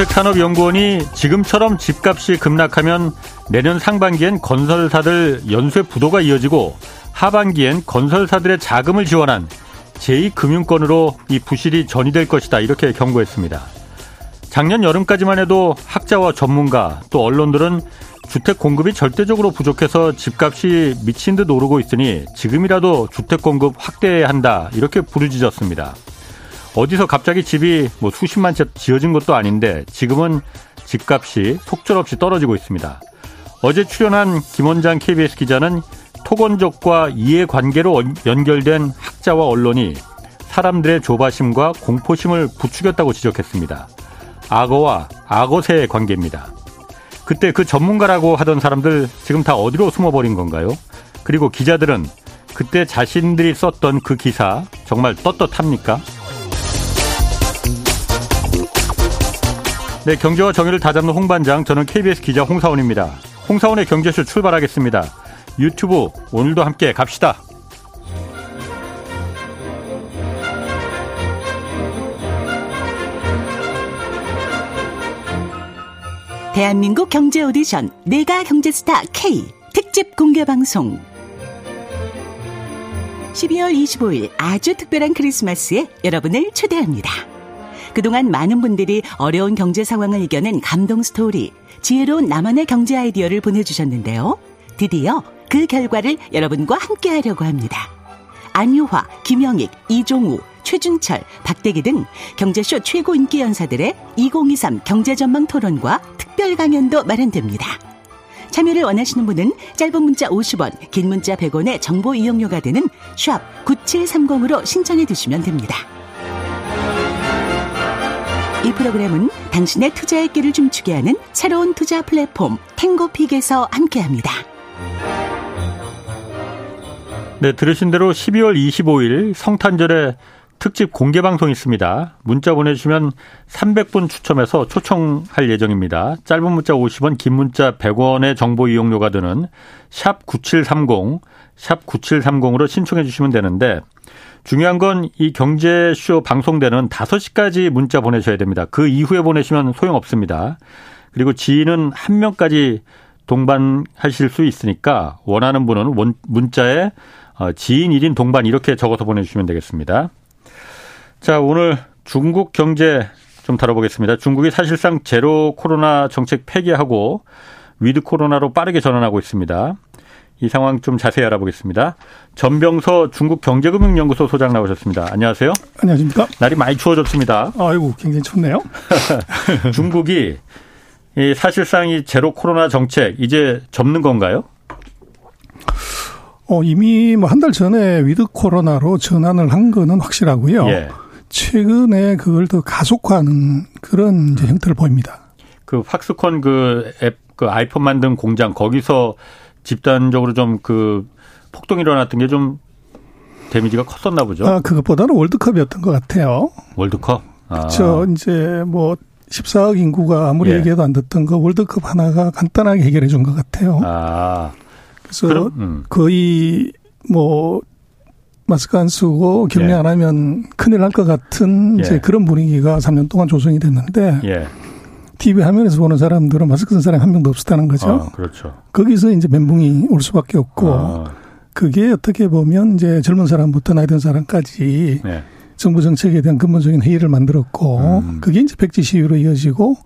주택산업연구원이 지금처럼 집값이 급락하면 내년 상반기엔 건설사들 연쇄 부도가 이어지고 하반기엔 건설사들의 자금을 지원한 제2금융권으로 이 부실이 전이될 것이다 이렇게 경고했습니다. 작년 여름까지만 해도 학자와 전문가 또 언론들은 주택 공급이 절대적으로 부족해서 집값이 미친 듯 오르고 있으니 지금이라도 주택 공급 확대해야 한다 이렇게 부르짖었습니다. 어디서 갑자기 집이 뭐 수십만 채 지어진 것도 아닌데 지금은 집값이 속절없이 떨어지고 있습니다. 어제 출연한 김원장 KBS 기자는 토건족과 이해관계로 연결된 학자와 언론이 사람들의 조바심과 공포심을 부추겼다고 지적했습니다. 악어와 악어새의 관계입니다. 그때 그 전문가라고 하던 사람들 지금 다 어디로 숨어버린 건가요? 그리고 기자들은 그때 자신들이 썼던 그 기사 정말 떳떳합니까? 네, 경제와 정의를 다잡는 홍반장, 저는 KBS 기자 홍사원입니다. 홍사원의 경제쇼 출발하겠습니다. 유튜브 오늘도 함께 갑시다. 대한민국 경제 오디션 내가 경제스타 K 특집 공개 방송 12월 25일 아주 특별한 크리스마스에 여러분을 초대합니다. 그동안 많은 분들이 어려운 경제 상황을 이겨낸 감동 스토리, 지혜로운 나만의 경제 아이디어를 보내주셨는데요. 드디어 그 결과를 여러분과 함께 하려고 합니다. 안유화, 김영익, 이종우, 최준철, 박대기 등 경제쇼 최고 인기 연사들의 2023 경제전망 토론과 특별 강연도 마련됩니다. 참여를 원하시는 분은 짧은 문자 50원, 긴 문자 100원의 정보 이용료가 되는 샵 9730으로 신청해 주시면 됩니다. 이 프로그램은 당신의 투자의 길을 춤추게 하는 새로운 투자 플랫폼 탱고픽에서 함께합니다. 네, 들으신 대로 12월 25일 성탄절에 특집 공개 방송이 있습니다. 문자 보내주시면 300분 추첨해서 초청할 예정입니다. 짧은 문자 50원, 긴 문자 100원의 정보 이용료가 드는 샵 9730, 샵 9730으로 신청해 주시면 되는데 중요한 건 이 경제쇼 방송되는 5시까지 문자 보내셔야 됩니다. 그 이후에 보내시면 소용없습니다. 그리고 지인은 한 명까지 동반하실 수 있으니까 원하는 분은 문자에 어, 지인 1인 동반 이렇게 적어서 보내주시면 되겠습니다. 자, 오늘 중국 경제 좀 다뤄보겠습니다. 중국이 사실상 제로 코로나 정책 폐기하고 with 코로나로 빠르게 전환하고 있습니다. 이 상황 좀 자세히 알아보겠습니다. 전병서 중국 경제금융연구소 소장 나오셨습니다. 안녕하세요. 안녕하십니까. 날이 많이 추워졌습니다. 아이고, 굉장히 춥네요. 중국이 사실상 이 제로 코로나 정책 이제 접는 건가요? 어, 이미 뭐 한 달 전에 with 코로나로 전환을 한 거는 확실하고요. 예. 최근에 그걸 더 가속화하는 그런 이제 형태를 보입니다. 그 팍스콘 그 앱, 그 아이폰 만든 공장 거기서 집단적으로 좀 그 폭동이 일어났던 게 좀 데미지가 컸었나 보죠. 아, 그것보다는 월드컵이었던 것 같아요. 월드컵? 아. 그렇죠. 이제 뭐 14억 인구가 아무리 예. 얘기해도 안 듣던 거 월드컵 하나가 간단하게 해결해 준 것 같아요. 아. 그래서 그럼, 음. 거의 뭐 마스크 안 쓰고 격리 예. 안 하면 큰일 날 것 같은 예. 이제 그런 분위기가 3년 동안 조성이 됐는데 예. TV 화면에서 보는 사람들은 마스크 쓴 사람이 한 명도 없었다는 거죠. 아, 그렇죠. 거기서 이제 멘붕이 올 수밖에 없고 아. 그게 어떻게 보면 이제 젊은 사람부터 나이 든 사람까지 네. 정부 정책에 대한 근본적인 회의를 만들었고 음. 그게 이제 백지 시위로 이어지고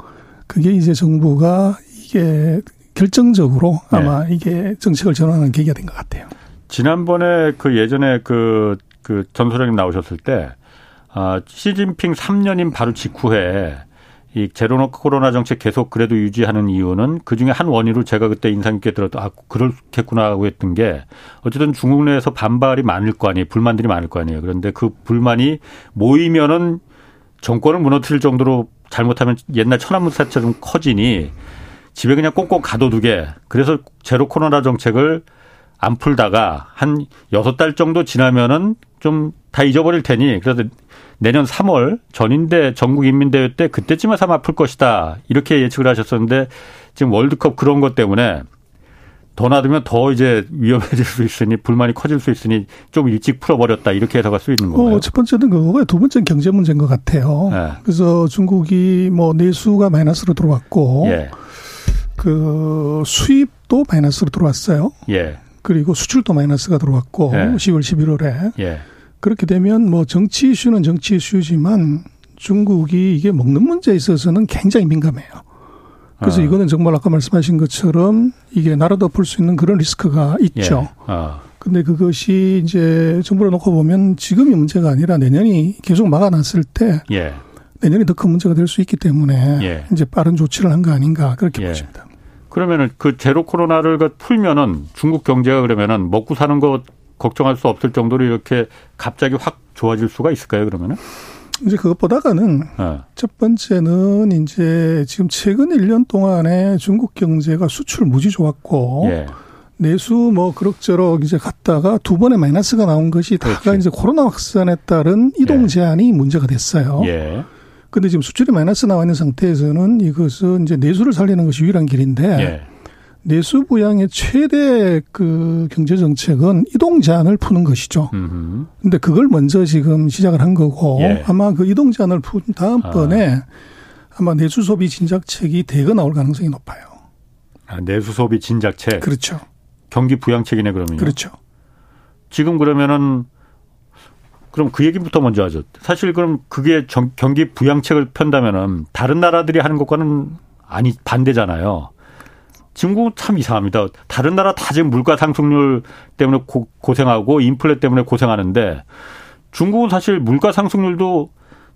그게 이제 정부가 이게 결정적으로 네. 아마 이게 정책을 전환하는 계기가 된 것 같아요. 지난번에 그 예전에 그, 그 전소장님 나오셨을 때, 아, 시진핑 3년인 바로 직후에 이 제로 코로나 정책 계속 그래도 유지하는 이유는 그 중에 한 원인으로 제가 그때 인상 깊게 들었던 아, 그렇겠구나 하고 했던 게 어쨌든 중국 내에서 반발이 많을 거 아니에요. 불만들이 많을 거 아니에요. 그런데 그 불만이 모이면은 정권을 무너뜨릴 정도로 잘못하면 옛날 천안문사처럼 커지니 집에 그냥 꽁꽁 가둬두게 그래서 제로 코로나 정책을 안 풀다가 한 여섯 달 정도 지나면은 좀 다 잊어버릴 테니 그래서 내년 3월 전인대 전국인민대회 때 그때쯤에 삼아 풀 것이다. 이렇게 예측을 하셨었는데 지금 월드컵 그런 것 때문에 더 놔두면 더 이제 위험해질 수 있으니 불만이 커질 수 있으니 좀 일찍 풀어버렸다 이렇게 해석할 수 있는 건가요? 어, 첫 번째는 그거고 두 번째는 경제 문제인 것 같아요. 네. 그래서 중국이 뭐 내수가 마이너스로 들어왔고 예. 그 수입도 마이너스로 들어왔어요. 예. 그리고 수출도 마이너스가 들어왔고 예. 10월 11월에 예. 그렇게 되면 뭐 정치 이슈는 정치 이슈지만 중국이 이게 먹는 문제에 있어서는 굉장히 민감해요. 그래서 아. 이거는 정말 아까 말씀하신 것처럼 이게 나라 덮을 수 있는 그런 리스크가 있죠. 예. 아. 근데 그것이 이제 정부로 놓고 보면 지금이 문제가 아니라 내년이 계속 막아놨을 때 예. 내년이 더 큰 문제가 될 수 있기 때문에 예. 이제 빠른 조치를 한 거 아닌가 그렇게 예. 보십니다. 그러면은 그 제로 코로나를 그 풀면은 중국 경제가 그러면은 먹고 사는 것 걱정할 수 없을 정도로 이렇게 갑자기 확 좋아질 수가 있을까요? 그러면은? 이제 그것보다가는 네. 첫 번째는 이제 지금 최근 1년 동안에 중국 경제가 수출 무지 좋았고 예. 내수 뭐 그럭저럭 이제 갔다가 두 번의 마이너스가 나온 것이 다가 그렇지. 이제 코로나 확산에 따른 이동 예. 제한이 예. 문제가 됐어요. 예. 근데 지금 수출이 마이너스 나와 있는 상태에서는 이것은 이제 내수를 살리는 것이 유일한 길인데 예. 내수 부양의 최대 그 경제 정책은 이동 제한을 푸는 것이죠. 음흠. 근데 그걸 먼저 지금 시작을 한 거고 예. 아마 그 이동 제한을 푼 다음번에 아. 마 내수 소비 진작책이 대거 나올 가능성이 높아요. 아, 내수 소비 진작책. 그렇죠. 경기 부양책이네 그러면요. 그렇죠. 지금 그러면은 그럼 그 얘기부터 먼저 하죠. 사실 그럼 그게 경기 부양책을 편다면은 다른 나라들이 하는 것과는 아니 반대잖아요. 중국은 참 이상합니다. 다른 나라 다 지금 물가 상승률 때문에 고, 고생하고 인플레 때문에 고생하는데 중국은 사실 물가 상승률도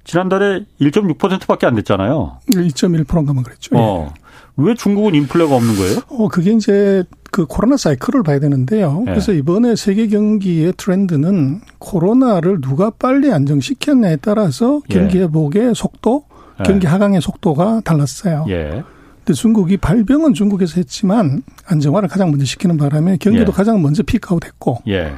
지난달에 1.6%밖에 안 됐잖아요. 2.1%인가만 그랬죠. 어. 왜 중국은 인플레가 없는 거예요? 어, 그게 이제 그 코로나 사이클을 봐야 되는데요. 네. 그래서 이번에 세계 경기의 트렌드는 코로나를 누가 빨리 안정시켰냐에 따라서 경기 예. 회복의 속도, 예. 경기 하강의 속도가 달랐어요. 예. 근데 중국이 발병은 중국에서 했지만 안정화를 가장 먼저 시키는 바람에 경기도 예. 가장 먼저 peak out 했고 예.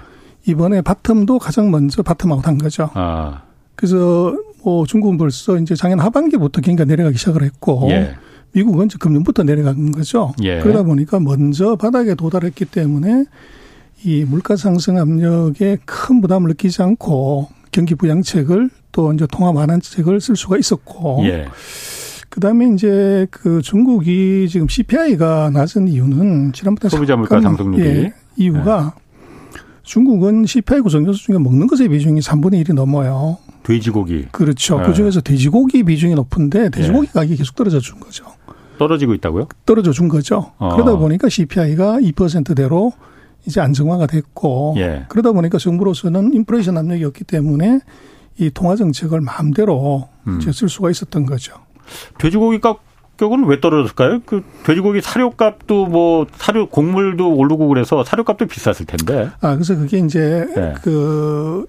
이번에 bottom도 가장 먼저 bottom out 한 거죠. 아. 그래서 뭐 중국은 벌써 이제 작년 하반기부터 경기가 내려가기 시작을 했고 예. 미국은 이제 금년부터 내려간 거죠. 예. 그러다 보니까 먼저 바닥에 도달했기 때문에 이 물가 상승 압력에 큰 부담을 느끼지 않고 경기 부양책을 또 이제 통화 완화책을 쓸 수가 있었고 예. 그 다음에 이제 그 중국이 지금 CPI가 낮은 이유는 지난번에 소비자 물가 상승률이 예, 이유가 네. 중국은 CPI 구성 요소 중에 먹는 것의 비중이 3분의 1이 넘어요. 돼지고기. 그렇죠. 네. 그 중에서 돼지고기 비중이 높은데 돼지고기 네. 가격이 계속 떨어져 준 거죠. 떨어지고 있다고요? 떨어져 준 거죠. 어. 그러다 보니까 CPI가 2%대로 이제 안정화가 됐고 예. 그러다 보니까 정부로서는 인플레이션 압력이 없기 때문에 이 통화 정책을 마음대로 음. 쓸 수가 있었던 거죠. 돼지고기 가격은 왜 떨어졌을까요? 그 돼지고기 사료값도 뭐 사료 곡물도 오르고 그래서 사료값도 비쌌을 텐데. 아 그래서 그게 이제 네. 그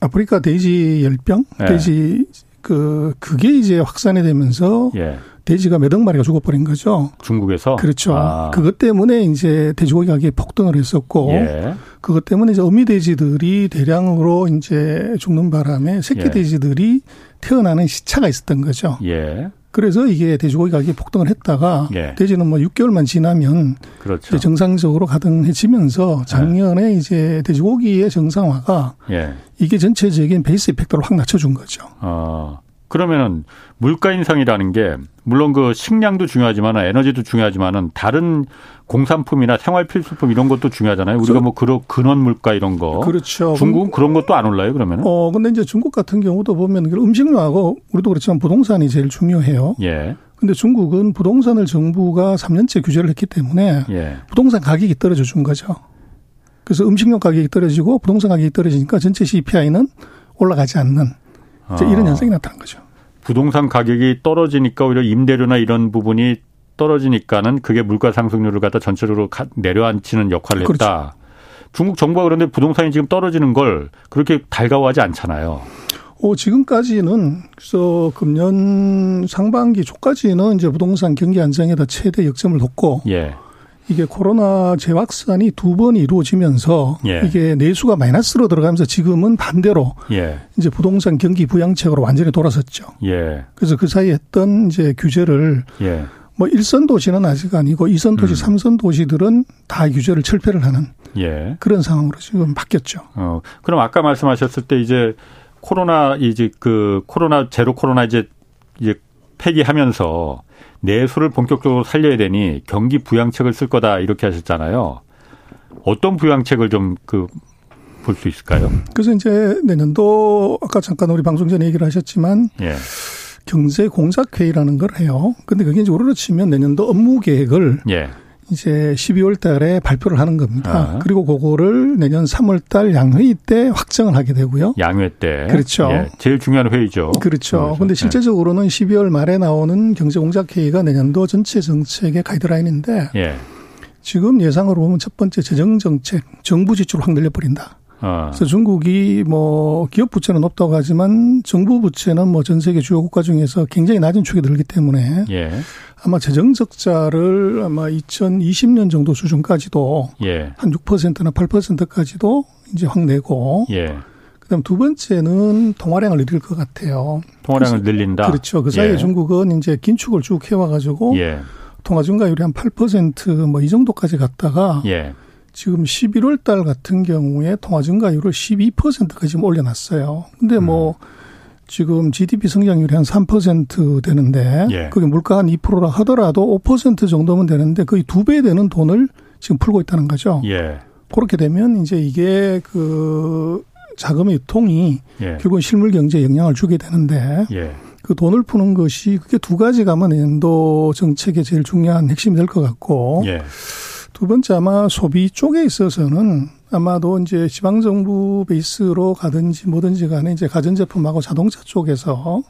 아프리카 돼지 열병, 네. 돼지 그 그게 이제 확산이 되면서 예. 돼지가 몇 억 마리가 죽어버린 거죠. 중국에서 그렇죠. 아. 그것 때문에 이제 돼지고기 가격이 폭등을 했었고 예. 그것 때문에 이제 어미 돼지들이 대량으로 이제 죽는 바람에 새끼 예. 돼지들이 태어나는 시차가 있었던 거죠. 예. 그래서 이게 돼지고기 가격이 폭등을 했다가 예. 돼지는 뭐 6개월만 지나면 그렇죠. 정상적으로 가등해지면서 작년에 예. 이제 돼지고기의 정상화가 예. 이게 전체적인 베이스 이펙터를 확 낮춰준 거죠. 어. 그러면은 물가 인상이라는 게 물론 그 식량도 중요하지만 에너지도 중요하지만은 다른 공산품이나 생활 필수품 이런 것도 중요하잖아요. 우리가 뭐 그런 근원 물가 이런 거. 그렇죠. 중국은 그런 것도 안 올라요, 그러면은? 어, 근데 이제 중국 같은 경우도 보면 음식료하고 우리도 그렇지만 부동산이 제일 중요해요. 예. 근데 중국은 부동산을 정부가 3년째 규제를 했기 때문에 예. 부동산 가격이 떨어져 준 거죠. 그래서 음식료 가격이 떨어지고 부동산 가격이 떨어지니까 전체 CPI는 올라가지 않는 이런 아. 현상이 나타난 거죠. 부동산 가격이 떨어지니까 오히려 임대료나 이런 부분이 떨어지니까는 그게 물가 상승률을 갖다 전체적으로 내려앉히는 역할을 그렇죠. 했다. 중국 정부가 그런데 부동산이 지금 떨어지는 걸 그렇게 달가워하지 않잖아요. 어, 지금까지는 그래서 금년 상반기 초까지는 이제 부동산 경기 안정에다 최대 역점을 뒀고 예. 이게 코로나 재확산이 두 번 이루어지면서 예. 이게 내수가 마이너스로 들어가면서 지금은 반대로 예. 이제 부동산 경기 부양책으로 완전히 돌아섰죠. 예. 그래서 그 사이에 했던 이제 규제를 예. 뭐 1선 도시는 아직 아니고 2선 도시, 음. 3선 도시들은 다 규제를 철폐를 하는 예. 그런 상황으로 지금 바뀌었죠. 어, 그럼 아까 말씀하셨을 때 이제 코로나 이제 그 코로나 제로 코로나 이제 이제 폐기하면서 내수를 본격적으로 살려야 되니 경기 부양책을 쓸 거다 이렇게 하셨잖아요. 어떤 부양책을 좀그 볼 수 있을까요? 그래서 이제 내년도 아까 잠깐 우리 방송 전에 얘기를 하셨지만 예. 경제 공작 회의라는 걸 해요. 근데 그게 이제 우리로 치면 내년도 업무 계획을 예. 이제 12월 달에 발표를 하는 겁니다. 아. 그리고 그거를 내년 3월 달 양회의 때 확정을 하게 되고요. 양회 때. 그렇죠. 예, 제일 중요한 회의죠. 그렇죠. 그런데 실제적으로는 12월 말에 나오는 경제공작회의가 내년도 전체 정책의 가이드라인인데 예. 지금 예상으로 보면 첫 번째 재정정책, 정부 지출을 확 늘려버린다. 아. 그래서 중국이 뭐 기업 부채는 높다고 하지만 정부 부채는 뭐 전 세계 주요 국가 중에서 굉장히 낮은 축에 들기 때문에 예. 아마 재정 적자를 아마 2020년 정도 수준까지도 예. 한 6%나 8%까지도 이제 확 내고 예. 그다음 두 번째는 통화량을 늘릴 것 같아요. 통화량을 늘린다. 그렇죠. 그 사이에 예. 중국은 이제 긴축을 쭉 해와가지고 예. 통화 증가율이 한 8%뭐 이 정도까지 갔다가 예. 지금 11월 달 같은 경우에 통화 증가율을 12%까지 지금 올려놨어요. 근데 뭐 음. 지금 GDP 성장률이 한 3% 되는데 예. 그게 물가 한 2%라 하더라도 5% 정도면 되는데 거의 두 배 되는 돈을 지금 풀고 있다는 거죠. 예. 그렇게 되면 이제 이게 그 자금의 유통이 예. 결국은 실물 경제에 영향을 주게 되는데 예. 그 돈을 푸는 것이 그게 두 가지가 아마 연도 정책의 제일 중요한 핵심이 될 것 같고 예. 두 번째 아마 소비 쪽에 있어서는 아마도 이제 지방정부 베이스로 가든지 뭐든지 간에 이제 가전제품하고 자동차 쪽에서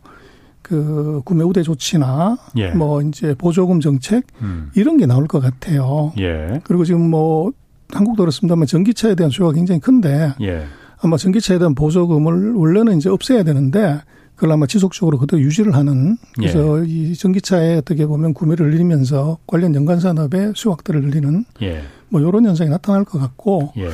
그 구매 우대 조치나 예. 뭐 이제 보조금 정책 음. 이런 게 나올 것 같아요. 예. 그리고 지금 뭐 한국도 그렇습니다만 전기차에 대한 수요가 굉장히 큰데 예. 아마 전기차에 대한 보조금을 원래는 이제 없애야 되는데 그걸 아마 지속적으로 그대로 유지를 하는 그래서 예. 이 전기차에 어떻게 보면 구매를 늘리면서 관련 연관 산업의 수요 확대를 늘리는 예. 뭐 이런 현상이 나타날 것 같고 예.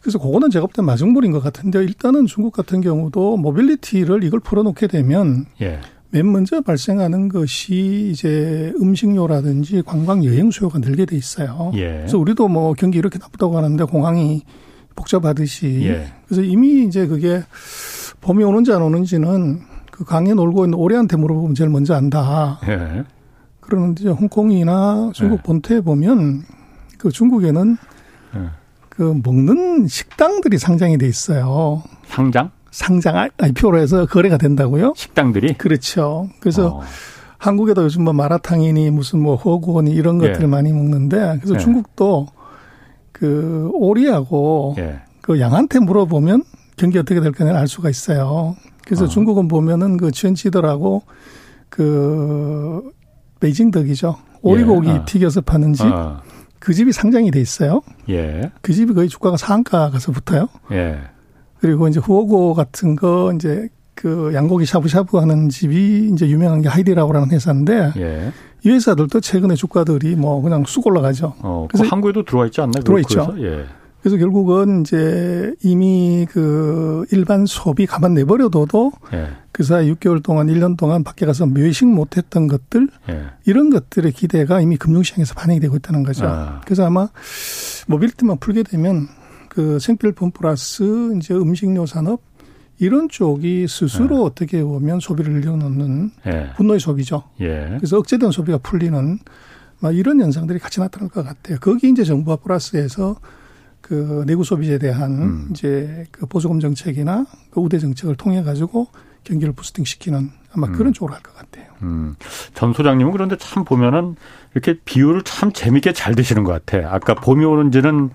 그래서 그거는 제가 볼때 마중물인 것 같은데 일단은 중국 같은 경우도 mobility를 이걸 풀어놓게 되면 예. 맨 먼저 발생하는 것이 이제 음식료라든지 관광 여행 수요가 늘게 돼 있어요. 예. 그래서 우리도 뭐 경기 이렇게 나쁘다고 하는데 공항이 복잡하듯이 예. 그래서 이미 이제 그게 봄이 오는지 안 오는지는 그 강에 놀고 있는 오리한테 물어보면 제일 먼저 안다. 예. 그러는데 홍콩이나 중국 예. 본토에 보면 그 중국에는 예. 그 먹는 식당들이 상장이 돼 있어요. 상장? 상장 IPO로 해서 거래가 된다고요? 식당들이? 그렇죠. 그래서 어. 한국에도 요즘 뭐 마라탕이니 무슨 뭐 호구니 이런 예. 것들 을 많이 먹는데 그래서 예. 중국도 그 오리하고 예. 그 양한테 물어보면 경기 어떻게 될 거냐 알 수가 있어요. 그래서 어. 중국은 보면은 그 지현치더라고 그 베이징 덕이죠. 오리고기 예. 어. 튀겨서 파는 집. 어. 그 집이 상장이 돼 있어요. 예. 그 집이 거의 주가가 상한가 가서 붙어요. 예. 그리고 이제 후오고 같은 거 이제 그 양고기 샤브샤브 하는 집이 이제 유명한 게 하이디라오라는 회사인데 예. 이 회사들도 최근에 주가들이 뭐 그냥 쑥 올라가죠. 어, 그 그래서 그 한국에도 들어와 있지 않나요? 들어와 있죠. 예. 그래서 결국은 이제 이미 그 일반 소비 가만 내버려둬도 예. 그 사이 6개월 동안 1년 동안 밖에 가서 외식 못했던 것들 예. 이런 것들의 기대가 이미 금융시장에서 반영이 되고 있다는 거죠. 아. 그래서 아마 mobility만 풀게 되면 그 생필품 플러스 이제 음식료 산업 이런 쪽이 스스로 예. 어떻게 보면 소비를 늘려놓는 예. 분노의 소비죠. 예. 그래서 억제된 소비가 풀리는 막 이런 현상들이 같이 나타날 것 같아요. 거기 이제 정부가 플러스해서 그 내구 소비에 대한 음. 이제 그 보조금 정책이나 그 우대 정책을 통해 가지고 경기를 부스팅 시키는 아마 음. 그런 쪽으로 할 것 같아요. 음. 전 소장님은 그런데 참 보면은 이렇게 비율을 참 재밌게 잘 드시는 것 같아. 아까 봄이 오는지는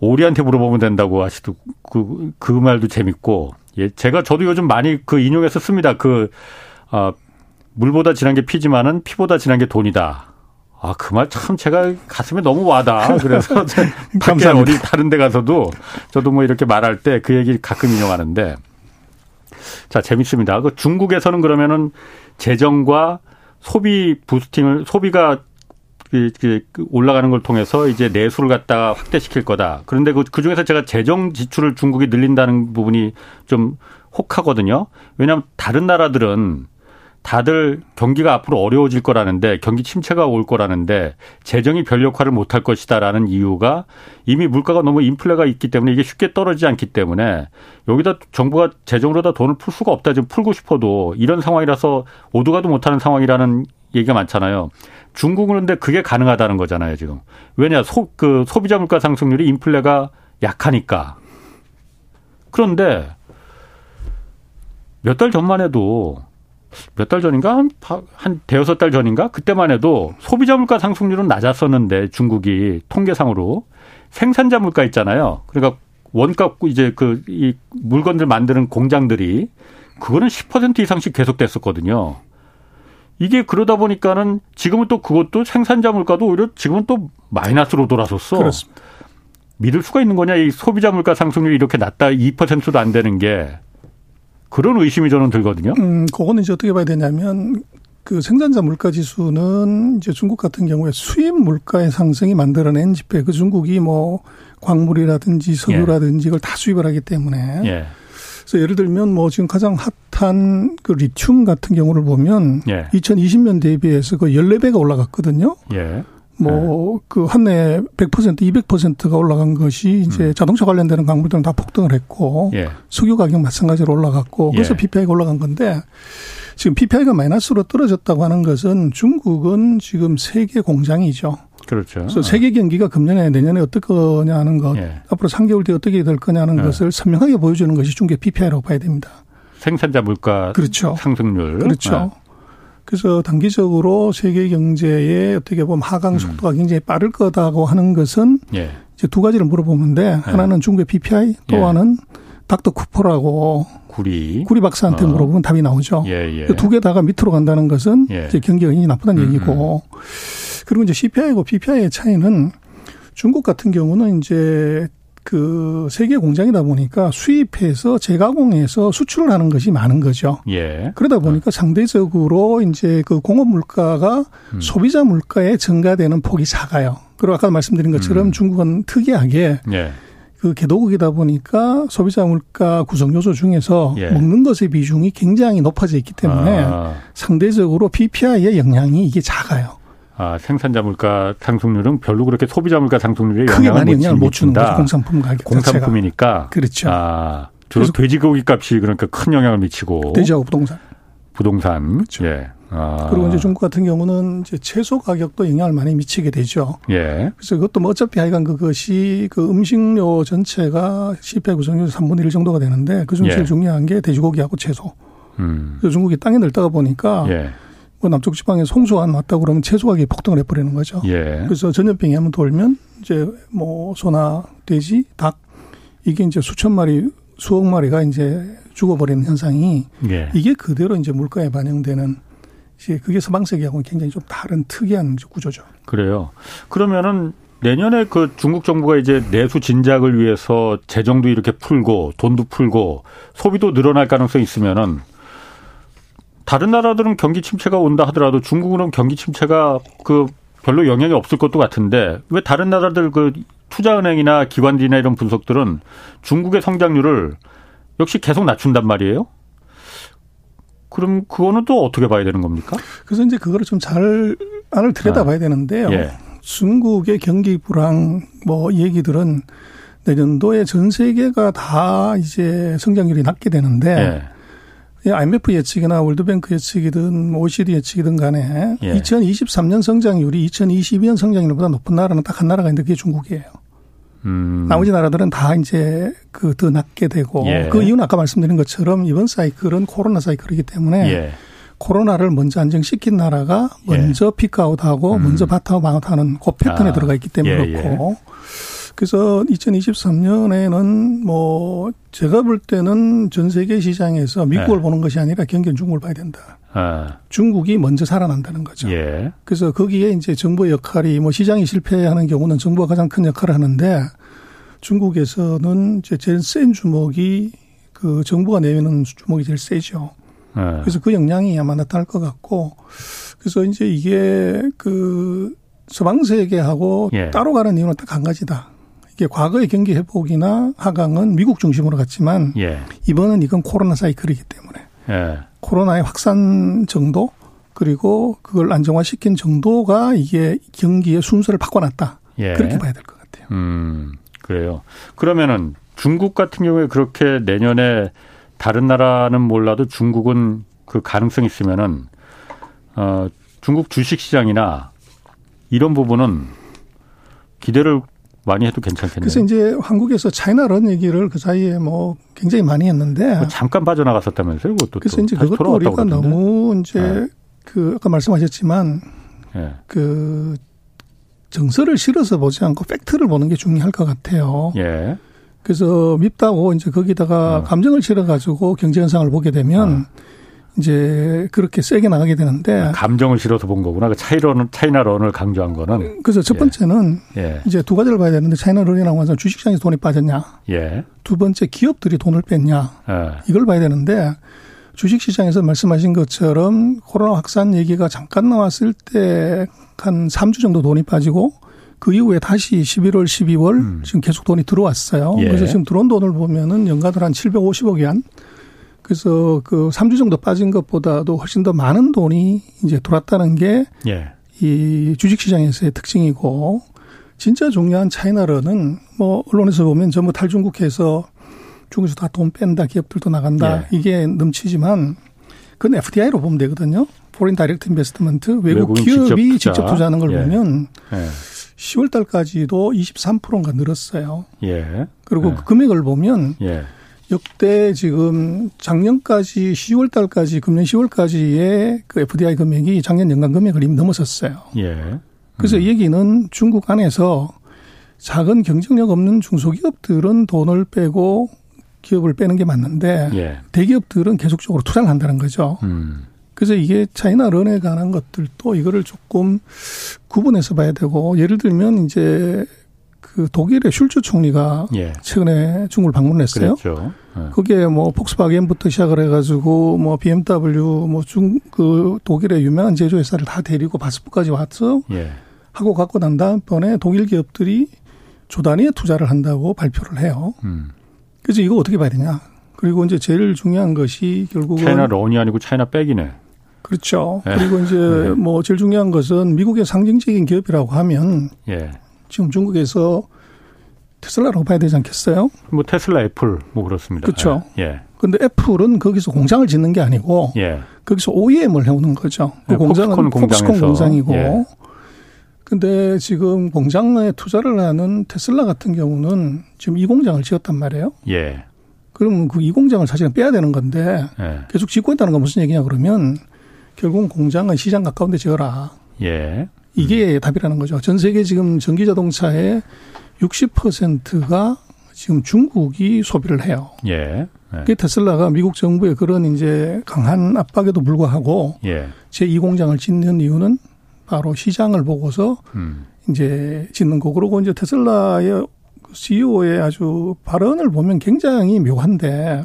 오리한테 물어보면 된다고 하시도 그, 그 말도 재밌고. 예, 제가 저도 요즘 많이 그 인용해서 씁니다. 그, 아, 물보다 진한 게 피지만은 피보다 진한 게 돈이다. 아, 그 말 참 제가 가슴에 너무 와다. 그래서 밖에 어디 다른 데 가서도 저도 뭐 이렇게 말할 때 그 얘기 가끔 인용하는데 자, 재밌습니다. 그 중국에서는 그러면은 재정과 소비 부스팅을 소비가 그, 그, 그 올라가는 걸 통해서 이제 내수를 갖다가 확대시킬 거다. 그런데 그, 그 중에서 제가 재정 지출을 중국이 늘린다는 부분이 좀 혹하거든요. 왜냐하면 다른 나라들은 다들 경기가 앞으로 어려워질 거라는데 경기 침체가 올 거라는데 재정이 별 역할을 못할 것이다라는 이유가 이미 물가가 너무 인플레가 있기 때문에 이게 쉽게 떨어지지 않기 때문에 여기다 정부가 재정으로 다 돈을 풀 수가 없다 지금 풀고 싶어도 이런 상황이라서 오도가도 못하는 상황이라는 얘기가 많잖아요. 중국은 그런데 그게 가능하다는 거잖아요 지금. 왜냐 소 그 소비자 물가 상승률이 인플레가 약하니까. 그런데 몇 달 전만 해도 몇 달 전인가 한 대여섯 달 전인가 그때만 해도 소비자 물가 상승률은 낮았었는데 중국이 통계상으로 생산자 물가 있잖아요. 그러니까 원가 이제 그 이 물건들 만드는 공장들이 그거는 10% 이상씩 계속됐었거든요. 이게 그러다 보니까는 지금은 또 그것도 생산자 물가도 오히려 지금은 또 마이너스로 돌아섰어. 그렇습니다. 믿을 수가 있는 거냐? 이 소비자 물가 상승률이 이렇게 낮다 2%도 안 되는 게 그런 의심이 저는 들거든요. 음, 그거는 이제 어떻게 봐야 되냐면 그 생산자 물가 지수는 이제 중국 같은 경우에 수입 물가의 상승이 만들어낸 지표. 그 중국이 뭐 광물이라든지 석유라든지 예. 이걸 다 수입을 하기 때문에. 예. 그래서 예를 들면 뭐 지금 가장 핫한 그 리튬 같은 경우를 보면 예. 2020년 대비해서 그 14배가 올라갔거든요. 예. 뭐그 네. 한해 100% 200%가 올라간 것이 이제 음. 자동차 관련되는 광물들은 다 폭등을 했고 예. 석유 가격 마찬가지로 올라갔고 그래서 예. PPI가 올라간 건데 지금 PPI가 마이너스로 떨어졌다고 하는 것은 중국은 지금 세계 공장이죠. 그렇죠. 그래서 세계 경기가 금년에 내년에 어떨 거냐 하는 것, 예. 앞으로 3개월 뒤에 어떻게 될 거냐는 예. 것을 선명하게 보여주는 것이 중국의 PPI라고 봐야 됩니다. 생산자 물가 그렇죠. 상승률. 그렇죠. 예. 그래서 단기적으로 세계 경제의 어떻게 보면 하강 음. 속도가 음. 굉장히 빠를 거다고 하는 것은 예. 이제 두 가지를 물어보는데 예. 하나는 중국의 PPI 또 예. 하나는 닥터 쿠퍼라고 구리 구리 박사한테 어. 물어보면 답이 나오죠. 예, 예. 그 두개 다가 밑으로 간다는 것은 예. 이제 경기가 굉장히 나쁘다는 음. 얘기고 음. 그리고 이제 CPI고 PPI의 차이는 중국 같은 경우는 이제 그 세계 공장이다 보니까 수입해서 재가공해서 수출을 하는 것이 많은 거죠. 예. 그러다 보니까 상대적으로 이제 그 공업 물가가 음. 소비자 물가에 증가되는 폭이 작아요. 그리고 아까 말씀드린 것처럼 음. 중국은 특이하게 예. 그 개도국이다 보니까 소비자 물가 구성 요소 중에서 예. 먹는 것의 비중이 굉장히 높아져 있기 때문에 아. 상대적으로 PPI의 영향이 이게 작아요. 아, 생산자 물가 상승률은 별로 그렇게 소비자 물가 상승률에 영향을 많이 영향을 못 주는 거죠. 공산품 가격 공산품이니까. 그렇죠. 아, 주로 돼지고기 값이 그러니까 큰 영향을 미치고. 돼지하고 부동산. 부동산. 그렇죠. 예. 아. 그리고 이제 중국 같은 경우는 이제 채소 가격도 영향을 많이 미치게 되죠. 예. 그래서 그것도 뭐 어차피 하여간 그것이 그 음식료 전체가 CPI 구성률 3분의 1 정도가 되는데 그중 제일 예. 중요한 게 돼지고기하고 채소. 음. 그래서 중국이 땅에 늘다가 보니까 예. 뭐 남쪽 지방에 송수가 안 왔다 그러면 채소 가격이 폭등을 해버리는 거죠. 예. 그래서 전염병이 한번 돌면 이제 뭐 소나 돼지, 닭 이게 이제 수천 마리, 수억 마리가 이제 죽어버리는 현상이 예. 이게 그대로 이제 물가에 반영되는 이제 그게 서방 세계하고는 굉장히 좀 다른 특이한 구조죠. 그래요. 그러면은 내년에 그 중국 정부가 이제 내수 진작을 위해서 재정도 이렇게 풀고 돈도 풀고 소비도 늘어날 가능성이 있으면은 다른 나라들은 경기 침체가 온다 하더라도 중국은 경기 침체가 그 별로 영향이 없을 것도 같은데 왜 다른 나라들 그 투자은행이나 기관들이나 이런 분석들은 중국의 성장률을 역시 계속 낮춘단 말이에요? 그럼 그거는 또 어떻게 봐야 되는 겁니까? 그래서 이제 그거를 좀 잘 안을 들여다봐야 아. 되는데요. 예. 중국의 경기 불황 뭐 얘기들은 내년도에 전 세계가 다 이제 성장률이 낮게 되는데 예. IMF 예측이나 월드뱅크 예측이든 OECD 예측이든 간에 예. 2023년 성장률이 2022년 성장률보다 높은 나라는 딱 한 나라가 있는데 그게 중국이에요. 음. 나머지 나라들은 다 이제 그 더 낮게 되고 예. 그 이유는 아까 말씀드린 것처럼 이번 사이클은 코로나 사이클이기 때문에 예. 코로나를 먼저 안정시킨 나라가 먼저 예. 피크아웃하고 음. 먼저 바타아웃하는 그 패턴에 아. 들어가 있기 때문에 예, 예. 그렇고 그래서 2023년에는 뭐 제가 볼 때는 전 세계 시장에서 미국을 네. 보는 것이 아니라 경기는 중국을 봐야 된다. 아. 중국이 먼저 살아난다는 거죠. 예. 그래서 거기에 이제 정부의 역할이 뭐 시장이 실패하는 경우는 정부가 가장 큰 역할을 하는데 중국에서는 이제 제일 센 주먹이 그 정부가 내는 주먹이 제일 세죠. 네. 그래서 그 영향이 아마 나타날 것 같고 그래서 이제 이게 그 서방 세계하고 예. 따로 가는 이유는 딱 한 가지다. 이게 과거의 경기 회복이나 하강은 미국 중심으로 갔지만 예. 이번은 이건 코로나 사이클이기 때문에 예. 코로나의 확산 정도 그리고 그걸 안정화시킨 정도가 이게 경기의 순서를 바꿔놨다. 예. 그렇게 봐야 될 것 같아요. 음, 그래요. 그러면은 중국 같은 경우에 그렇게 내년에 다른 나라는 몰라도 중국은 그 가능성 이 있으면은 어 중국 주식 시장이나 이런 부분은 기대를 많이 해도 괜찮겠네요. 그래서 이제 한국에서 차이나런 얘기를 그 사이에 뭐 굉장히 많이 했는데 뭐 잠깐 빠져나갔었다면서요, 그것도. 그래서 이제 그것도 우리가 그러던데. 너무 이제 네. 그 아까 말씀하셨지만 네. 그 정서를 실어서 보지 않고 팩트를 보는 게 중요할 것 같아요. 예. 그래서 밉다고 이제 거기다가 어. 감정을 실어 가지고 경제 현상을 보게 되면 어. 이제 그렇게 세게 나가게 되는데 아, 감정을 실어서 본 거구나. 그 차이런 차이나런을 강조한 거는. 그래서 첫 예. 번째는 예. 이제 두 가지를 봐야 되는데 차이나런이라고 하면 주식시장에서 돈이 빠졌냐. 예. 두 번째 기업들이 돈을 뺐냐. 예. 이걸 봐야 되는데 주식시장에서 말씀하신 것처럼 코로나 확산 얘기가 잠깐 나왔을 때 한 3주 정도 돈이 빠지고 그 이후에 다시 11월, 12월 음. 지금 계속 돈이 들어왔어요. 예. 그래서 지금 들어온 돈을 보면은 연간으로 한 750억 원 그래서 그 3주 정도 빠진 것보다도 훨씬 더 많은 돈이 이제 돌았다는 게이 예. 주식시장에서의 특징이고 진짜 중요한 China run은 뭐 언론에서 보면 전부 탈중국해서 중국에서 다 돈 뺀다 기업들도 나간다 예. 이게 넘치지만 그건 FDI로 보면 되거든요. foreign direct investment 외국 기업이 직접, 직접, 투자 하는 걸 예. 보면 예. 10월 달까지도 23%인가 늘었어요. 예. 그리고 그 금액을 보면 예. 역대 지금 작년까지 10월 달까지 금년 10월까지의 그 FDI 금액이 작년 연간 금액을 이미 넘어섰어요. 예. 음. 그래서 이 얘기는 중국 안에서 작은 경쟁력 없는 중소기업들은 돈을 빼고 기업을 빼는 게 맞는데 예. 대기업들은 계속적으로 투자를 한다는 거죠. 음. 그래서 이게 차이나 런에 관한 것들도 이거를 조금 구분해서 봐야 되고 예를 들면 이제 그 독일의 슐츠 총리가 예. 최근에 중국을 방문했어요. 그랬죠. 예. 거기에 뭐 폭스바겐부터 시작을 해가지고 뭐 BMW 뭐 중 그 독일의 유명한 제조회사를 다 데리고 바스프까지 와서 예. 하고 갖고 난 다음번에 독일 기업들이 조단위에 투자를 한다고 발표를 해요. 음. 그래서 이거 어떻게 봐야 되냐? 그리고 이제 제일 중요한 것이 결국은 차이나 런이 아니고 차이나 백이네. 그렇죠. 예. 그리고 이제 네. 뭐 제일 중요한 것은 미국의 상징적인 기업이라고 하면 예. 지금 중국에서 테슬라라고 봐야 되지 않겠어요? 뭐 테슬라, 애플 뭐 그렇습니다. 그렇죠. 예. 근데 애플은 거기서 공장을 짓는 게 아니고 예. 거기서 OEM을 해오는 거죠. 그 예, 공장은 폭스콘 공장이고. 예. 근데 지금 공장에 투자를 하는 테슬라 같은 경우는 지금 이 공장을 지었단 말이에요. 예. 그러면 그 이 공장을 사실은 빼야 되는 건데 예. 계속 짓고 있다는 건 무슨 얘기냐 그러면 결국은 공장은 시장 가까운 데 지어라. 예. 이게 음. 답이라는 거죠. 전 세계 지금 전기 자동차의 60%가 지금 중국이 소비를 해요. 예. 예. 그 테슬라가 미국 정부의 그런 이제 강한 압박에도 불구하고 예. 제2 공장을 짓는 이유는 바로 시장을 보고서 음. 이제 짓는 거. 그러고 이제 테슬라의 CEO의 아주 발언을 보면 굉장히 묘한데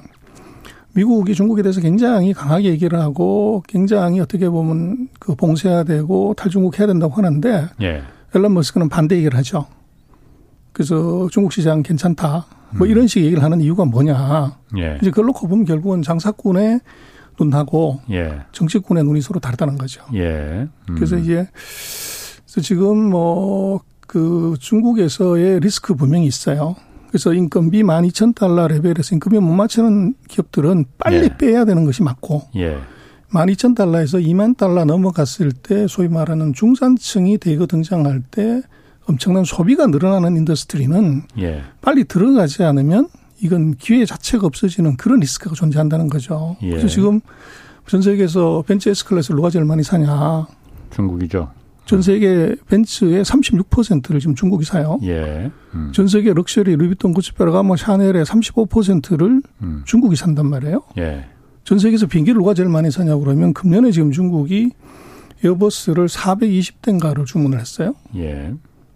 미국이 중국에 대해서 굉장히 강하게 얘기를 하고 굉장히 어떻게 보면 그 봉쇄해야 되고 탈중국 해야 된다고 하는데 예. 앨런 머스크는 반대 얘기를 하죠. 그래서 중국 시장 괜찮다. 뭐 음. 이런 식의 얘기를 하는 이유가 뭐냐. 예. 이제 그걸 놓고 보면 결국은 장사꾼의 눈하고 예. 정치꾼의 눈이 서로 다르다는 거죠. 예. 음. 그래서 이제 그래서 지금 뭐 그 중국에서의 리스크 분명히 있어요. 그래서 인건비 12,000달러 레벨에서 인건비 못 맞추는 기업들은 빨리 예. 빼야 되는 것이 맞고 예. 12,000달러에서 2만 달러 넘어갔을 때 소위 말하는 중산층이 대거 등장할 때 엄청난 소비가 늘어나는 industry는 예. 빨리 들어가지 않으면 이건 기회 자체가 없어지는 그런 리스크가 존재한다는 거죠. 예. 그래서 지금 전 세계에서 벤츠 S클래스를 누가 제일 많이 사냐? 중국이죠. 전 세계 벤츠의 36%를 지금 중국이 사요. 예. 음. 전 세계 럭셔리 루이비통 구찌 페라가모 샤넬의 35%를 음. 중국이 산단 말이에요. 예. 전 세계에서 비행기를 누가 제일 많이 사냐고 그러면 금년에 지금 중국이 에어버스를 420대인가를 주문을 했어요. 예.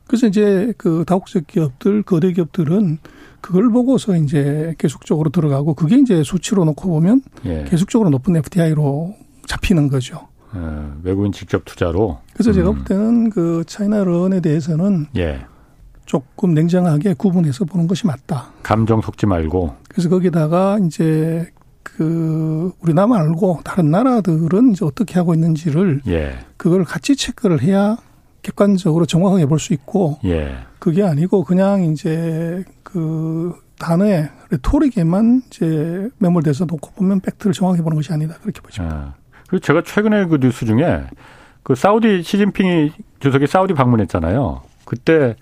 그래서 이제 그 다국적 기업들, 거대 기업들은 그걸 보고서 이제 계속적으로 들어가고 그게 이제 수치로 놓고 보면 예. 계속적으로 높은 FDI로 잡히는 거죠. 예, 외국인 직접 투자로. 그래서 음. 제가 볼 때는 그 차이나 런에 대해서는 예. 조금 냉정하게 구분해서 보는 것이 맞다. 감정 속지 말고. 그래서 거기다가 이제 그 우리나라 말고 다른 나라들은 이제 어떻게 하고 있는지를 예. 그걸 같이 체크를 해야 객관적으로 정확하게 볼 수 있고 예. 그게 아니고 그냥 이제 그 단어에 레토릭에만 이제 매몰돼서 놓고 보면 팩트를 정확히 보는 것이 아니다 그렇게 보죠. 아. 그리고 제가 최근에 그 뉴스 중에 그 사우디 시진핑이 주석이 사우디 방문했잖아요. 그때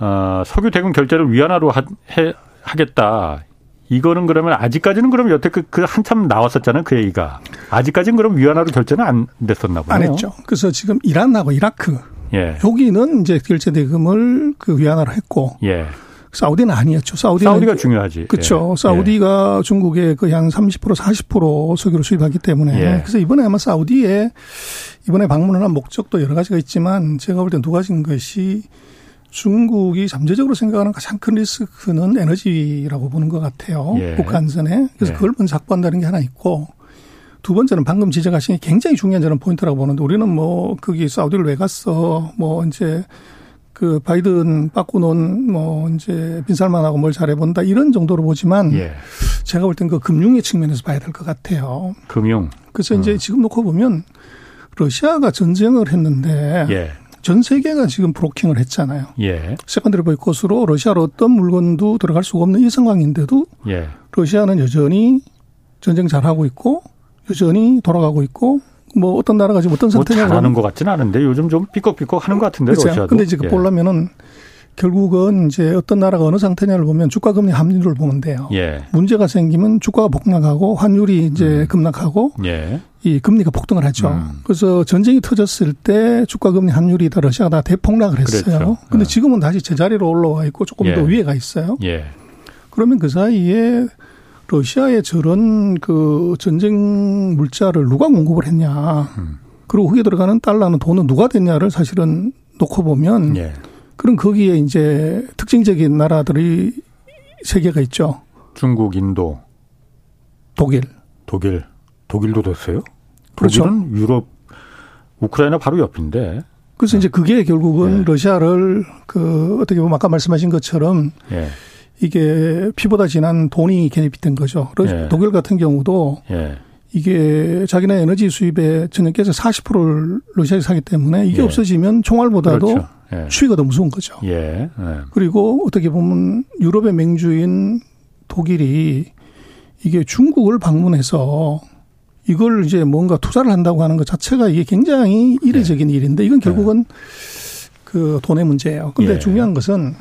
어, 석유 대금 결제를 위안화로 하, 해, 하겠다. 이거는 그러면 아직까지는 그럼 여태 그, 그 한참 나왔었잖아요 그 얘기가 아직까지는 그럼 위안화로 결제는 안 됐었나 보네요. 안 했죠. 그래서 지금 이란하고 이라크 예. 여기는 이제 결제 대금을 그 위안화로 했고 예. 사우디는 아니었죠. 사우디는 사우디가 중요하지. 그렇죠. 예. 사우디가 중국에 거의 한 30% 40% 석유를 수입하기 때문에 예. 그래서 이번에 아마 사우디에 이번에 방문을 한 목적도 여러 가지가 있지만 제가 볼때두 가지인 것이 중국이 잠재적으로 생각하는 가장 큰 리스크는 에너지라고 보는 것 같아요. 예. 안전에. 그래서 예. 그걸 먼저 확보한다는 게 하나 있고 두 번째는 방금 지적하신 게 굉장히 중요한 저는 포인트라고 보는데 우리는 뭐 거기 사우디를 왜 갔어 뭐 이제 그 바이든 놓은 뭐 이제 빈살만하고 뭘 잘해본다 이런 정도로 보지만 예. 제가 볼 땐 그 금융의 측면에서 봐야 될 것 같아요. 금융. 그래서 어. 이제 지금 놓고 보면 러시아가 전쟁을 했는데 예. 전 세계가 지금 blocking을 했잖아요. 예. secondary 보이콧으로 러시아로 어떤 물건도 들어갈 수가 없는 이 상황인데도 예. 러시아는 여전히 전쟁 잘하고 있고 여전히 돌아가고 있고 뭐 어떤 나라가 지금 어떤 뭐 상태냐고 뭐 잘하는 것 같지는 않은데 요즘 좀 삐걱삐걱 하는 것 같은데 그렇죠. 러시아도. 근데 이제 예. 보려면은 결국은 이제 어떤 나라가 어느 상태냐를 보면 주가 금리 합류를 보면 돼요. 예. 문제가 생기면 주가가 폭락하고 환율이 이제 음. 급락하고 예. 이 금리가 폭등을 하죠. 음. 그래서 전쟁이 터졌을 때 주가 금리 환율이 더 러시아가 다 대폭락을 했어요. 그렇죠. 근데 예. 지금은 다시 제자리로 올라와 있고 조금 더 예. 위에 가 있어요. 예. 그러면 그 사이에 러시아에 저런 그 전쟁 물자를 누가 공급을 했냐. 음. 그리고 거기에 들어가는 달러는 돈은 누가 됐냐를 사실은 놓고 보면 예. 그럼 거기에 이제 특징적인 나라들이 세 개가 있죠. 중국, 인도, 독일. 독일. 독일도 됐어요? 그렇죠. 독일은 유럽, 우크라이나 바로 옆인데. 그래서 네. 이제 그게 결국은 네. 러시아를 그 어떻게 보면 아까 말씀하신 것처럼 네. 이게 피보다 진한 돈이 개입이 된 거죠. 예. 독일 같은 경우도 예. 이게 자기네 에너지 수입의 전년께서 40%를 러시아에서 사기 때문에 이게 예. 없어지면 총알보다도 그렇죠. 예. 추위가 더 무서운 거죠. 예. 예. 그리고 어떻게 보면 유럽의 맹주인 독일이 이게 중국을 방문해서 이걸 이제 뭔가 투자를 한다고 하는 것 자체가 이게 굉장히 이례적인 예. 일인데 이건 결국은 그 돈의 문제예요. 근데 중요한 것은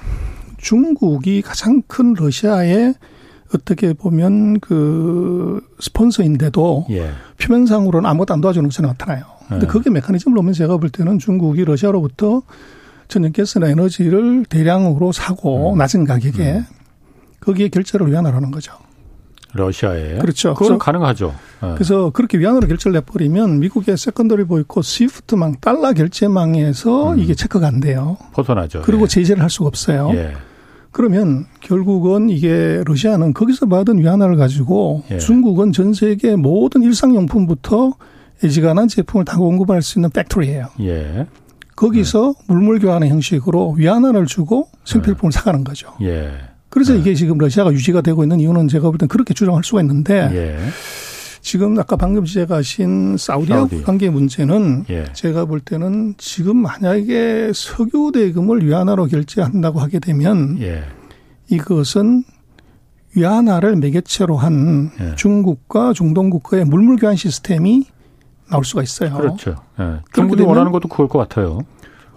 중국이 가장 큰 러시아의 어떻게 보면 그 스폰서인데도 예. 표면상으로는 아무것도 안 도와주는 것처럼 나타나요. 근데 예. 그게 메커니즘을 보면 제가 볼 때는 중국이 러시아로부터 천연가스나 에너지를 대량으로 사고 음. 낮은 가격에 음. 거기에 결제를 위안화로 하는 거죠. 러시아에 그렇죠. 그건 가능하죠. 네. 그래서 그렇게 위안화로 결제를 내버리면 미국의 secondary 보이콧 스위프트망 달러 결제망에서 음. 이게 체크가 안 돼요. 벗어나죠. 그리고 예. 제재를 할 수가 없어요. 예. 그러면 결국은 이게 러시아는 거기서 받은 위안화를 가지고 예. 중국은 전 세계 모든 일상용품부터 애지간한 제품을 다 공급할 수 있는 factory예요. 예. 거기서 네. 물물 교환의 형식으로 위안화를 주고 생필품을 네. 사가는 거죠. 예. 그래서 네. 이게 지금 러시아가 유지가 되고 있는 이유는 제가 볼 땐 그렇게 주장할 수가 있는데 예. 지금 아까 방금 지적하신 사우디하고 사우디. 관계 문제는 예. 제가 볼 때는 지금 만약에 석유 대금을 위안화로 결제한다고 하게 되면 예. 이것은 위안화를 매개체로 한 예. 중국과 중동 국가의 물물 교환 시스템이 나올 수가 있어요. 그렇죠. 예. 중국이 원하는 것도 그럴 것 같아요.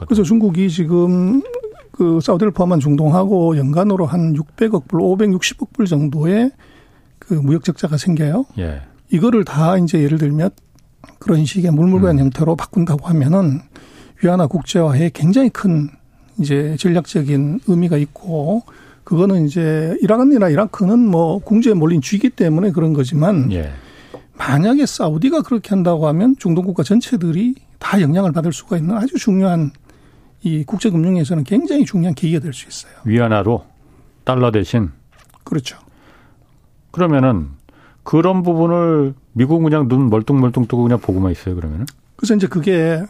그래서 중국이 지금 그 사우디를 포함한 중동하고 연간으로 한 600억 불, 560억 불 정도의 그 무역 적자가 생겨요. 예. 이거를 다 이제 예를 들면 그런 식의 물물교환 음. 형태로 바꾼다고 하면은 위안화 국제화에 굉장히 큰 이제 전략적인 의미가 있고 그거는 이제 이라크나 이라크는 뭐 궁지에 몰린 쥐기 때문에 그런 거지만 예. 만약에 사우디가 그렇게 한다고 하면 중동 국가 전체들이 다 영향을 받을 수가 있는 아주 중요한 이 국제 금융에서는 굉장히 중요한 계기가 될 수 있어요. 위안화로 달러 대신 그렇죠. 그러면은 그런 부분을 미국은 그냥 눈 멀뚱멀뚱 뜨고 그냥 보고만 있어요, 그러면은? 그래서 이제 그게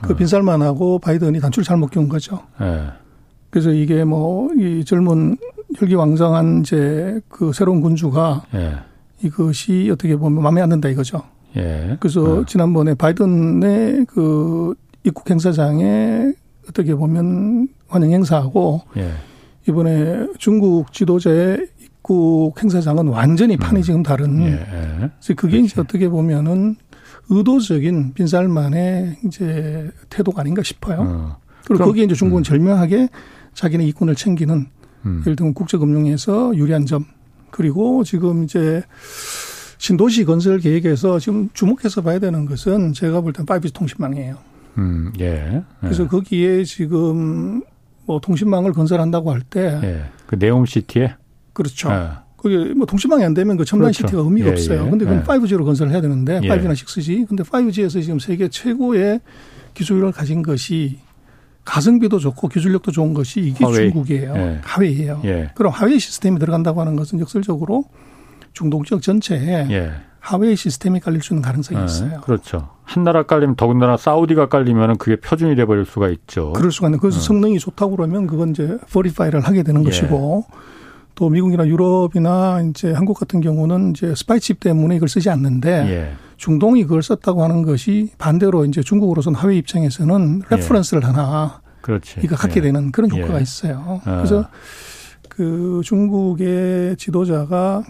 그 어. 빈살만하고 바이든이 단추를 잘못 끼운 거죠. 네. 그래서 이게 뭐 이 젊은 혈기왕성한 이제 그 새로운 군주가 네. 이것이 어떻게 보면 마음에 안 든다 이거죠. 예. 그래서 어. 지난번에 바이든의 그 입국 행사장에 어떻게 보면 환영 행사하고 예. 이번에 중국 지도자의 입국 행사장은 완전히 판이 음. 지금 다른. 예. 그래서 그게 그렇지. 이제 어떻게 보면은 의도적인 빈살만의 이제 태도가 아닌가 싶어요. 어. 그리고 거기에 이제 중국은 음. 절묘하게 자기네 이권을 챙기는 음. 예를 들면 국제금융에서 유리한 점 그리고 지금 이제 신도시 건설 계획에서 지금 주목해서 봐야 되는 것은 제가 볼 때는 5G 통신망이에요. 음, 예. 예. 그래서 거기에 지금 뭐 통신망을 건설한다고 할 때. 예. 그 네옴시티에? 그렇죠. 예. 그게 뭐 통신망이 안 되면 그 첨단 그렇죠. 시티가 의미가 예, 없어요. 예. 근데 그건 예. 5G로 건설을 해야 되는데 예. 5G나 6G. 근데 5G에서 지금 세계 최고의 기술을 가진 것이 가성비도 좋고 기술력도 좋은 것이 이게 하웨이. 중국이에요. 예. 하웨이예요. 예. 그럼 하웨이 시스템이 들어간다고 하는 것은 역설적으로 중동 지역 전체에 예. 하웨이 시스템이 깔릴 수 있는 가능성이 예. 있어요. 그렇죠. 한 나라 깔리면 더군다나 사우디가 깔리면 그게 표준이 돼버릴 수가 있죠. 그럴 수가 있는. 그래서 음. 성능이 좋다고 그러면 그건 이제 verify를 하게 되는 예. 것이고 또 미국이나 유럽이나 이제 한국 같은 경우는 이제 스파이칩 때문에 이걸 쓰지 않는데 예. 중동이 그걸 썼다고 하는 것이 반대로 이제 중국으로서는 화웨이 입장에서는 예. reference를 하나 그렇지. 이거 갖게 예. 되는 그런 예. 효과가 있어요. 아. 그래서 그 중국의 지도자가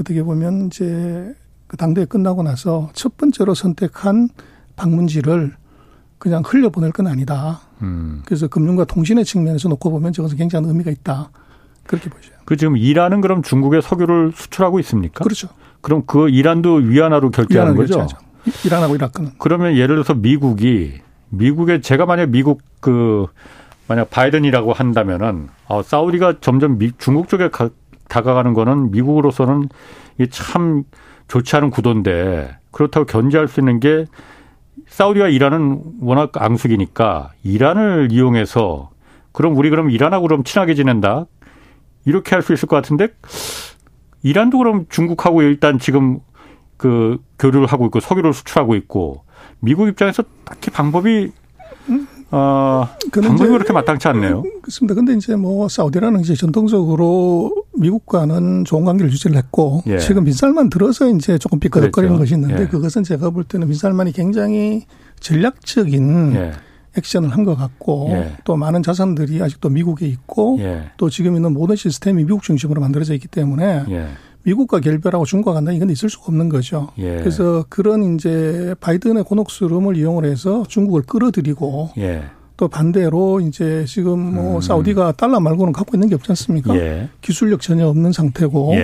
어떻게 보면 이제 그 당대회 끝나고 나서 첫 번째로 선택한 방문지를 그냥 흘려보낼 건 아니다. 음. 그래서 금융과 통신의 측면에서 놓고 보면 저것은 굉장한 의미가 있다. 그렇게 보죠. 그 지금 이란은 그럼 중국에 석유를 수출하고 있습니까? 그렇죠. 그럼 그 이란도 위안화로 결제하는 거죠? 결제하죠. 이란하고 이라크는. 그러면 예를 들어서 미국이 미국에 제가 만약 미국 그 만약 바이든이라고 한다면은 어, 사우디가 점점 미, 중국 쪽에 가, 다가가는 거는 미국으로서는 참 좋지 않은 구도인데 그렇다고 견제할 수 있는 게 사우디와 이란은 워낙 앙숙이니까 이란을 이용해서 그럼 우리 그럼 이란하고 그럼 친하게 지낸다 이렇게 할 수 있을 것 같은데 이란도 그럼 중국하고 일단 지금 그 교류를 하고 있고 석유를 수출하고 있고 미국 입장에서 딱히 방법이 어, 방법이 그렇게 마땅치 않네요. 그렇습니다. 근데 이제 뭐 사우디라는 이제 전통적으로 미국과는 좋은 관계를 유지를 했고 예. 지금 빈살만 들어서 이제 조금 삐끗거리는 것이 있는데 예. 그것은 제가 볼 때는 빈살만이 굉장히 전략적인 예. 액션을 한 것 같고 예. 또 많은 자산들이 아직도 미국에 있고 예. 또 지금 있는 모든 시스템이 미국 중심으로 만들어져 있기 때문에 예. 미국과 결별하고 중국과 간다 이건 있을 수가 없는 거죠. 예. 그래서 그런 이제 바이든의 곤혹스러움을 이용을 해서 중국을 끌어들이고 예. 또 반대로 이제 지금 뭐 음. 사우디가 달러 말고는 갖고 있는 게 없지 않습니까? 예. 기술력 전혀 없는 상태고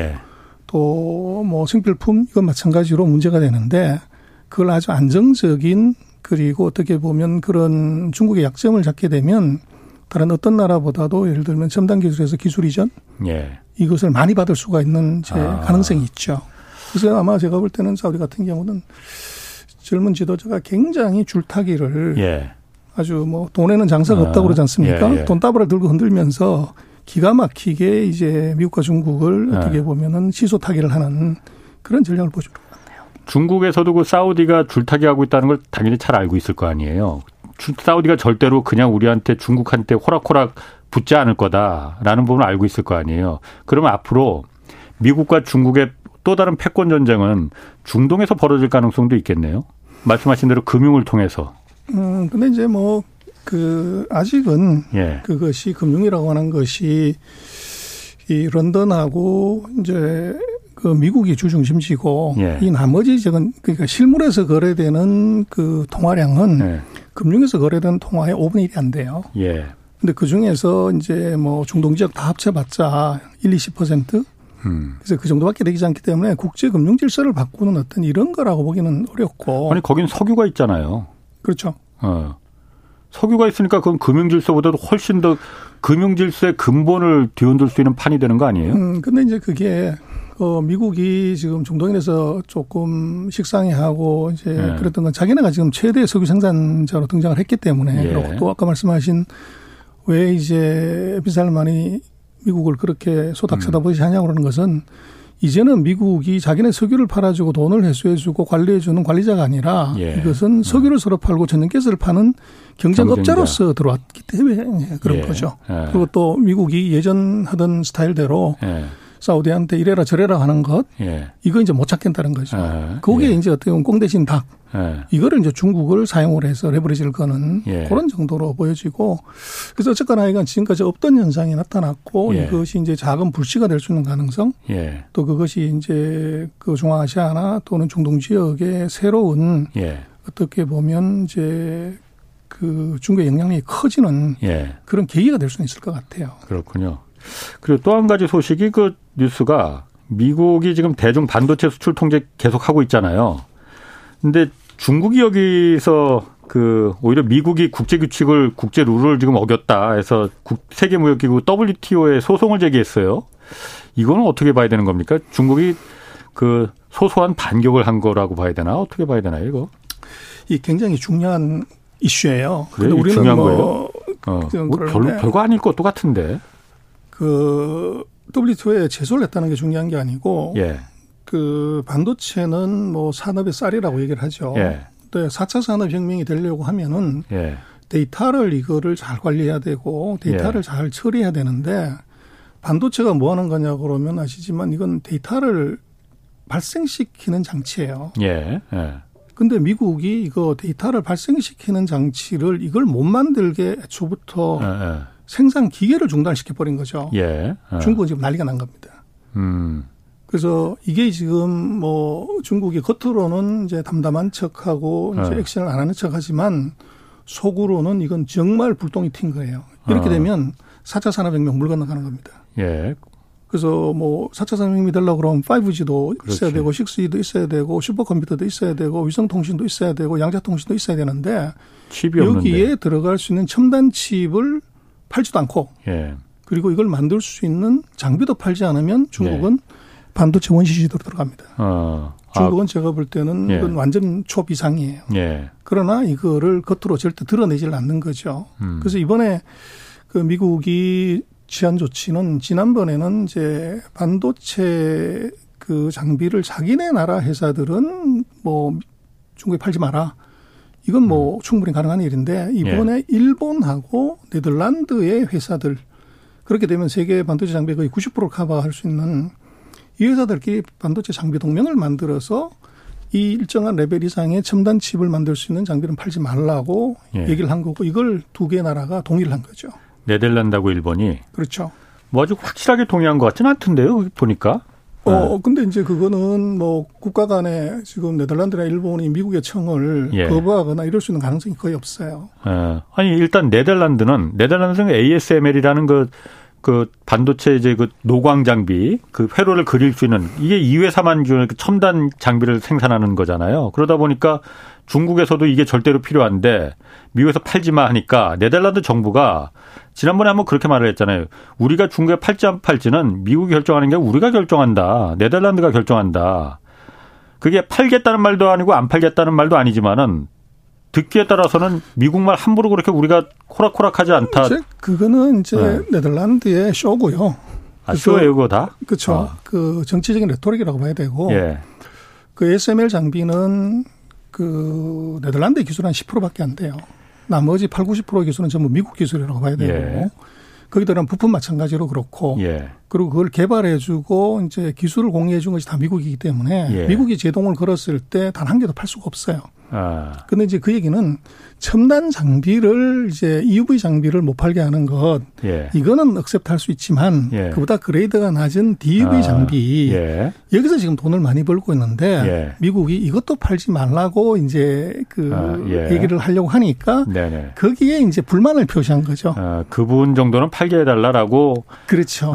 또 뭐 생필품 이건 마찬가지로 문제가 되는데 그걸 아주 안정적인 그리고 어떻게 보면 그런 중국의 약점을 잡게 되면 다른 어떤 나라보다도 예를 들면 첨단 기술에서 기술 이전 예. 이것을 많이 받을 수가 있는 제 아. 가능성이 있죠. 그래서 아마 제가 볼 때는 사우디 같은 경우는 젊은 지도자가 굉장히 줄타기를 예. 아주 뭐 돈에는 장사가 아. 없다고 그러지 않습니까? 예, 예. 돈다발을 들고 흔들면서 기가 막히게 이제 미국과 중국을 예. 어떻게 보면은 시소 타기를 하는 그런 전략을 같네요. 중국에서도 그 사우디가 줄타기 하고 있다는 걸 당연히 잘 알고 있을 거 아니에요. 사우디가 절대로 그냥 우리한테 중국한테 호락호락 붙지 않을 거다라는 부분을 알고 있을 거 아니에요. 그러면 앞으로 미국과 중국의 또 다른 패권 전쟁은 중동에서 벌어질 가능성도 있겠네요. 말씀하신 대로 금융을 통해서. 음, 근데 이제 뭐, 그, 아직은 예. 그것이 금융이라고 하는 것이 이 런던하고 이제 그 미국이 주중심지고 예. 이 나머지 적은 그러니까 실물에서 거래되는 그 통화량은 예. 금융에서 거래되는 통화의 5분의 1이 안 돼요. 예. 근데 그 중에서 이제 뭐 중동 지역 다 합쳐봤자 1, 20%? 음. 그래서 그 정도밖에 되지 않기 때문에 국제 금융 질서를 바꾸는 어떤 이런 거라고 보기는 어렵고. 아니 거긴 석유가 있잖아요. 그렇죠. 어. 석유가 있으니까 그건 금융 질서보다도 훨씬 더 금융 질서의 근본을 뒤흔들 수 있는 판이 되는 거 아니에요? 음, 근데 이제 그게 어, 미국이 지금 중동인에서 조금 식상해하고 이제 네. 그랬던 건 자기네가 지금 최대 석유 생산자로 등장을 했기 때문에 예. 그리고 또 아까 말씀하신 왜 이제 비살만이 미국을 그렇게 소닥 쳐다보시 하냐고 그러는 것은 이제는 미국이 자기네 석유를 팔아주고 돈을 회수해주고 관리해주는 관리자가 아니라 예. 이것은 석유를 서로 팔고 전년가스를 파는 경쟁업자로서 들어왔기 때문에 그런 예. 거죠. 예. 그리고 또 미국이 예전 하던 스타일대로 예. 사우디한테 이래라 저래라 하는 것 예. 이거 이제 못 찾겠다는 거죠. 아, 거기에 예. 이제 어떻게 보면 꽁 대신 닭 예. 이거를 이제 중국을 사용을 해서 레버리지를 거는 예. 그런 정도로 보여지고 그래서 어쨌거나 이건 지금까지 없던 현상이 나타났고 예. 이것이 이제 작은 불씨가 될 수 있는 가능성 예. 또 그것이 이제 그 중앙아시아나 또는 중동 지역의 새로운 어떻게 보면 이제 그 중국의 영향력이 커지는 그런 계기가 될 수는 있을 것 같아요. 그렇군요. 그리고 또 한 가지 소식이 그 뉴스가 미국이 지금 대중 반도체 수출 통제 계속 하고 있잖아요. 근데 중국이 여기서 그 오히려 미국이 국제 규칙을 국제 룰을 지금 어겼다 해서 세계 무역 기구 WTO에 소송을 제기했어요. 이거는 어떻게 봐야 되는 겁니까? 중국이 그 소소한 반격을 한 거라고 봐야 되나? 어떻게 봐야 되나요, 이거? 이 굉장히 중요한 이슈예요. 그래, 우리는 중요한 뭐 거예요. 어, 뭐 별로 별거 아닐 것도 같은데. 그 WTO에 제소를 했다는 게 중요한 게 아니고 예. 그 반도체는 뭐 산업의 쌀이라고 얘기를 하죠. 예. 또 4차 산업혁명이 되려고 하면은 예. 데이터를 이거를 잘 관리해야 되고 데이터를 예. 잘 처리해야 되는데 반도체가 뭐 하는 거냐 그러면 아시지만 이건 데이터를 발생시키는 장치예요. 예. 예. 근데 미국이 이거 데이터를 발생시키는 장치를 이걸 못 만들게 애초부터 예. 예. 생산 기계를 중단시켜 버린 거죠. 예. 예. 중국은 지금 난리가 난 겁니다. 음. 그래서 이게 지금 뭐 중국이 겉으로는 이제 담담한 척하고 이제 네. 액션을 안 하는 척하지만 속으로는 이건 정말 불똥이 튄 거예요. 이렇게 어. 되면 4차 산업혁명 물 건너가는 겁니다. 예. 그래서 뭐 4차 산업혁명이 되려고 그러면 5G도 그렇지. 있어야 되고 6G도 있어야 되고 슈퍼컴퓨터도 있어야 되고 위성통신도 있어야 되고 양자통신도 있어야 되는데 칩이 여기에. 들어갈 수 있는 첨단 칩을 팔지도 않고 예. 그리고 이걸 만들 수 있는 장비도 팔지 않으면 중국은 예. 반도체 원시 시대로 들어갑니다. 어. 중국은 아. 제가 볼 때는 예. 이건 완전 초비상이에요. 예. 그러나 이거를 겉으로 절대 드러내질 않는 거죠. 음. 그래서 이번에 그 미국이 취한 조치는 지난번에는 이제 반도체 그 장비를 자기네 나라 회사들은 뭐 중국에 팔지 마라. 이건 뭐 음. 충분히 가능한 일인데 이번에 예. 일본하고 네덜란드의 회사들 그렇게 되면 세계 반도체 장비 거의 90%를 커버할 수 있는 이 회사들끼리 반도체 장비 동맹을 만들어서 이 일정한 레벨 이상의 첨단 칩을 만들 수 있는 장비는 팔지 말라고 예. 얘기를 한 거고 이걸 두 개 나라가 동의를 한 거죠. 네덜란드하고 일본이 그렇죠. 뭐 아주 확실하게 동의한 것 같지는 않던데요. 보니까. 어, 네. 근데 이제 그거는 뭐 국가 간에 지금 네덜란드나 일본이 미국의 청을 예. 거부하거나 이럴 수 있는 가능성이 거의 없어요. 예. 아니 일단 네덜란드는 네덜란드는 ASML이라는 그 그 반도체 이제 그 노광 장비 그 회로를 그릴 수 있는 이게 이 회사만 주는 그 첨단 장비를 생산하는 거잖아요. 그러다 보니까 중국에서도 이게 절대로 필요한데 미국에서 팔지 마 하니까 네덜란드 정부가 지난번에 한번 그렇게 말을 했잖아요. 우리가 중국에 팔지 안 팔지는 미국이 결정하는 게 우리가 결정한다. 네덜란드가 결정한다. 그게 팔겠다는 말도 아니고 안 팔겠다는 말도 아니지만은 듣기에 따라서는 미국 말 함부로 그렇게 우리가 코락코락하지 않다. 이제 그거는 이제 네. 네덜란드의 쇼고요. 아, 쇼예요, 그거 다? 그렇죠. 어. 그 정치적인 레토릭이라고 봐야 되고. 예. 그 SML 장비는 그 네덜란드 기술 한 10%밖에 안 돼요. 나머지 8, 90% 기술은 전부 미국 기술이라고 봐야 되고. 예. 거기 들어간 부품 마찬가지로 그렇고. 예. 그리고 그걸 개발해주고 이제 기술을 공유해준 것이 다 미국이기 때문에 예. 미국이 제동을 걸었을 때 단 한 개도 팔 수가 없어요. 아. 근데 이제 그 얘기는 첨단 장비를 이제 EUV 장비를 못 팔게 하는 것 예. 이거는 억셉트할 수 있지만 예. 그보다 그레이드가 낮은 DUV 아. 장비 예. 여기서 지금 돈을 많이 벌고 있는데 예. 미국이 이것도 팔지 말라고 이제 그 아, 예. 얘기를 하려고 하니까 네네. 거기에 이제 불만을 표시한 거죠. 아, 그 부분 정도는 팔게 해달라라고 그렇죠.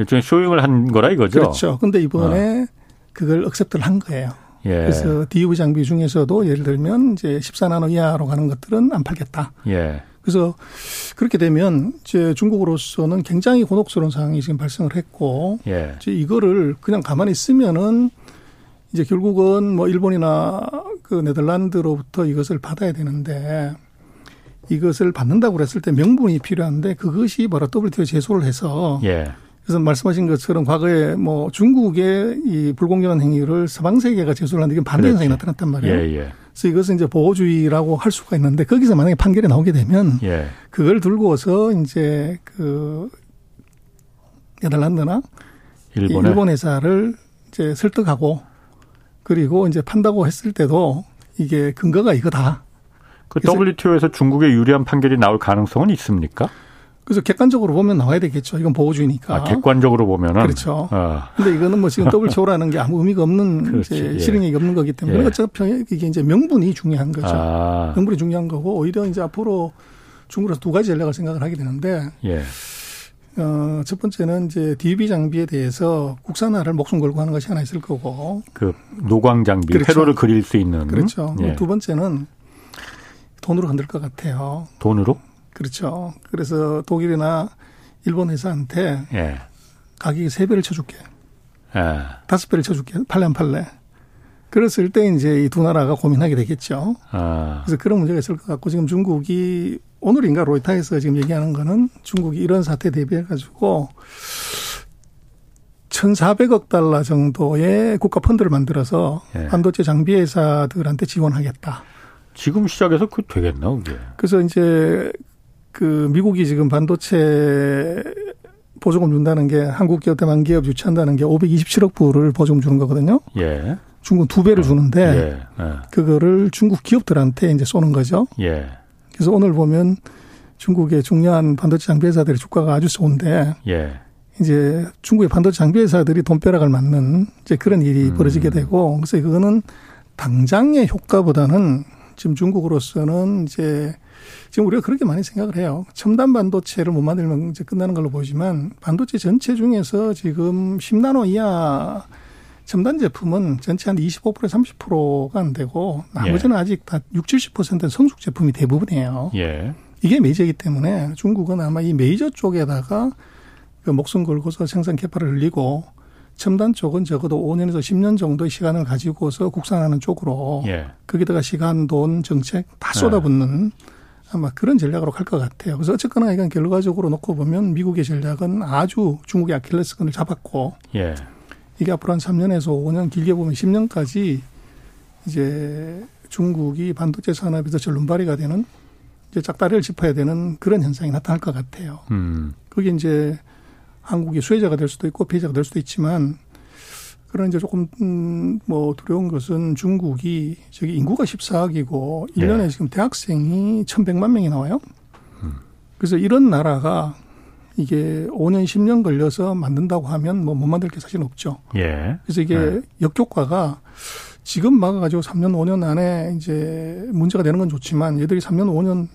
아, 일종의 showing을 한 거라 이거죠. 그렇죠. 근데 이번에 아. 그걸 accept를 한 거예요. 예. 그래서 DUV 장비 중에서도 예를 들면 이제 14나노 이하로 가는 것들은 안 팔겠다. 예. 그래서 그렇게 되면 이제 중국으로서는 굉장히 곤혹스러운 상황이 지금 발생을 했고 예. 이제 이거를 그냥 가만히 있으면은 이제 결국은 뭐 일본이나 그 네덜란드로부터 이것을 받아야 되는데 이것을 받는다고 그랬을 때 명분이 필요한데 그것이 바로 WTO 제소를 해서 예. 그래서 말씀하신 것처럼 과거에 뭐 중국의 이 불공정한 행위를 서방 세계가 제소를 하는데 이건 반대 현상이 나타났단 말이에요. 예, 예. 그래서 이것은 이제 보호주의라고 할 수가 있는데 거기서 만약에 판결이 나오게 되면 예. 그걸 들고서 이제 그 네덜란드나 일본에? 일본 회사를 이제 설득하고 그리고 이제 판다고 했을 때도 이게 근거가 이거다. 그 WTO에서 중국에 유리한 판결이 나올 가능성은 있습니까? 그래서 객관적으로 보면 나와야 되겠죠. 이건 보호주의니까. 아, 객관적으로 보면은 그렇죠. 어. 근데 이거는 뭐 지금 WTO라는 게 아무 의미가 없는 그렇지, 이제 예. 실행력이 없는 거기 때문에 예. 어차피 이게 이제 명분이 중요한 거죠. 아. 명분이 중요한 거고 오히려 이제 앞으로 중국에서 두 가지 전략을 생각을 하게 되는데 예. 어, 첫 번째는 이제 DB 장비에 대해서 국산화를 목숨 걸고 하는 것이 하나 있을 거고. 그 노광 장비, 그렇죠. 회로를 그릴 수 있는. 그렇죠. 예. 두 번째는 돈으로 흔들 것 같아요. 돈으로? 그렇죠. 그래서 독일이나 일본 회사한테 예. 가격이 세 배를 쳐줄게. 예. 다섯 배를 쳐줄게. 안 팔래. 그랬을 때 이제 이 두 나라가 고민하게 되겠죠. 아. 그래서 그런 문제가 있을 것 같고 지금 중국이 오늘인가 로이타에서 지금 얘기하는 거는 중국이 이런 사태 대비해 가지고 1,400억 달러 정도의 국가 펀드를 만들어서 예. 반도체 장비 회사들한테 지원하겠다. 지금 시작해서 그 되겠나 그게? 그래서 이제 그 미국이 지금 반도체 보조금 준다는 게 한국 기업 대만 기업 유치한다는 게 527억 불을 보조금 주는 거거든요. 예. 중국 두 배를 주는데 예. 예. 그거를 중국 기업들한테 이제 쏘는 거죠. 예. 그래서 오늘 보면 중국의 중요한 반도체 장비 회사들의 주가가 아주 좋은데 예. 이제 중국의 반도체 장비 회사들이 돈벼락을 맞는 이제 그런 일이 음. 벌어지게 되고 그래서 그거는 당장의 효과보다는 지금 중국으로서는 이제 지금 우리가 그렇게 많이 생각을 해요. 첨단 반도체를 못 만들면 이제 끝나는 걸로 보지만 반도체 전체 중에서 지금 10나노 이하 첨단 제품은 전체 한 25%에서 30%가 안 되고 나머지는 예. 아직 다 60, 70%는 성숙 제품이 대부분이에요. 예. 이게 메이저이기 때문에 중국은 아마 이 메이저 쪽에다가 그 목숨 걸고서 생산 개발을 늘리고 첨단 쪽은 적어도 5년에서 10년 정도의 시간을 가지고서 국산하는 쪽으로 예. 거기다가 시간, 돈, 정책 다 쏟아붓는 아마 그런 전략으로 갈 것 같아요. 그래서 어쨌거나 이건 결과적으로 놓고 보면 미국의 전략은 아주 중국의 아킬레스건을 잡았고 예. 이게 앞으로 한 3년에서 5년 길게 보면 10년까지 이제 중국이 반도체 산업에서 전륜발이가 되는 이제 짝다리를 짚어야 되는 그런 현상이 나타날 것 같아요. 음. 그게 이제 한국이 수혜자가 될 수도 있고 피해자가 될 수도 있지만 그런 이제 조금 음뭐 두려운 것은 중국이 저기 인구가 14억이고 1년에 네. 지금 대학생이 1,100만 명이 나와요. 음. 그래서 이런 나라가 이게 5년 10년 걸려서 만든다고 하면 뭐 못 만들 게 사실 없죠. 예. 그래서 이게 네. 역효과가 지금 막아가지고 3년 5년 안에 이제 문제가 되는 건 좋지만 얘들이 3년 5년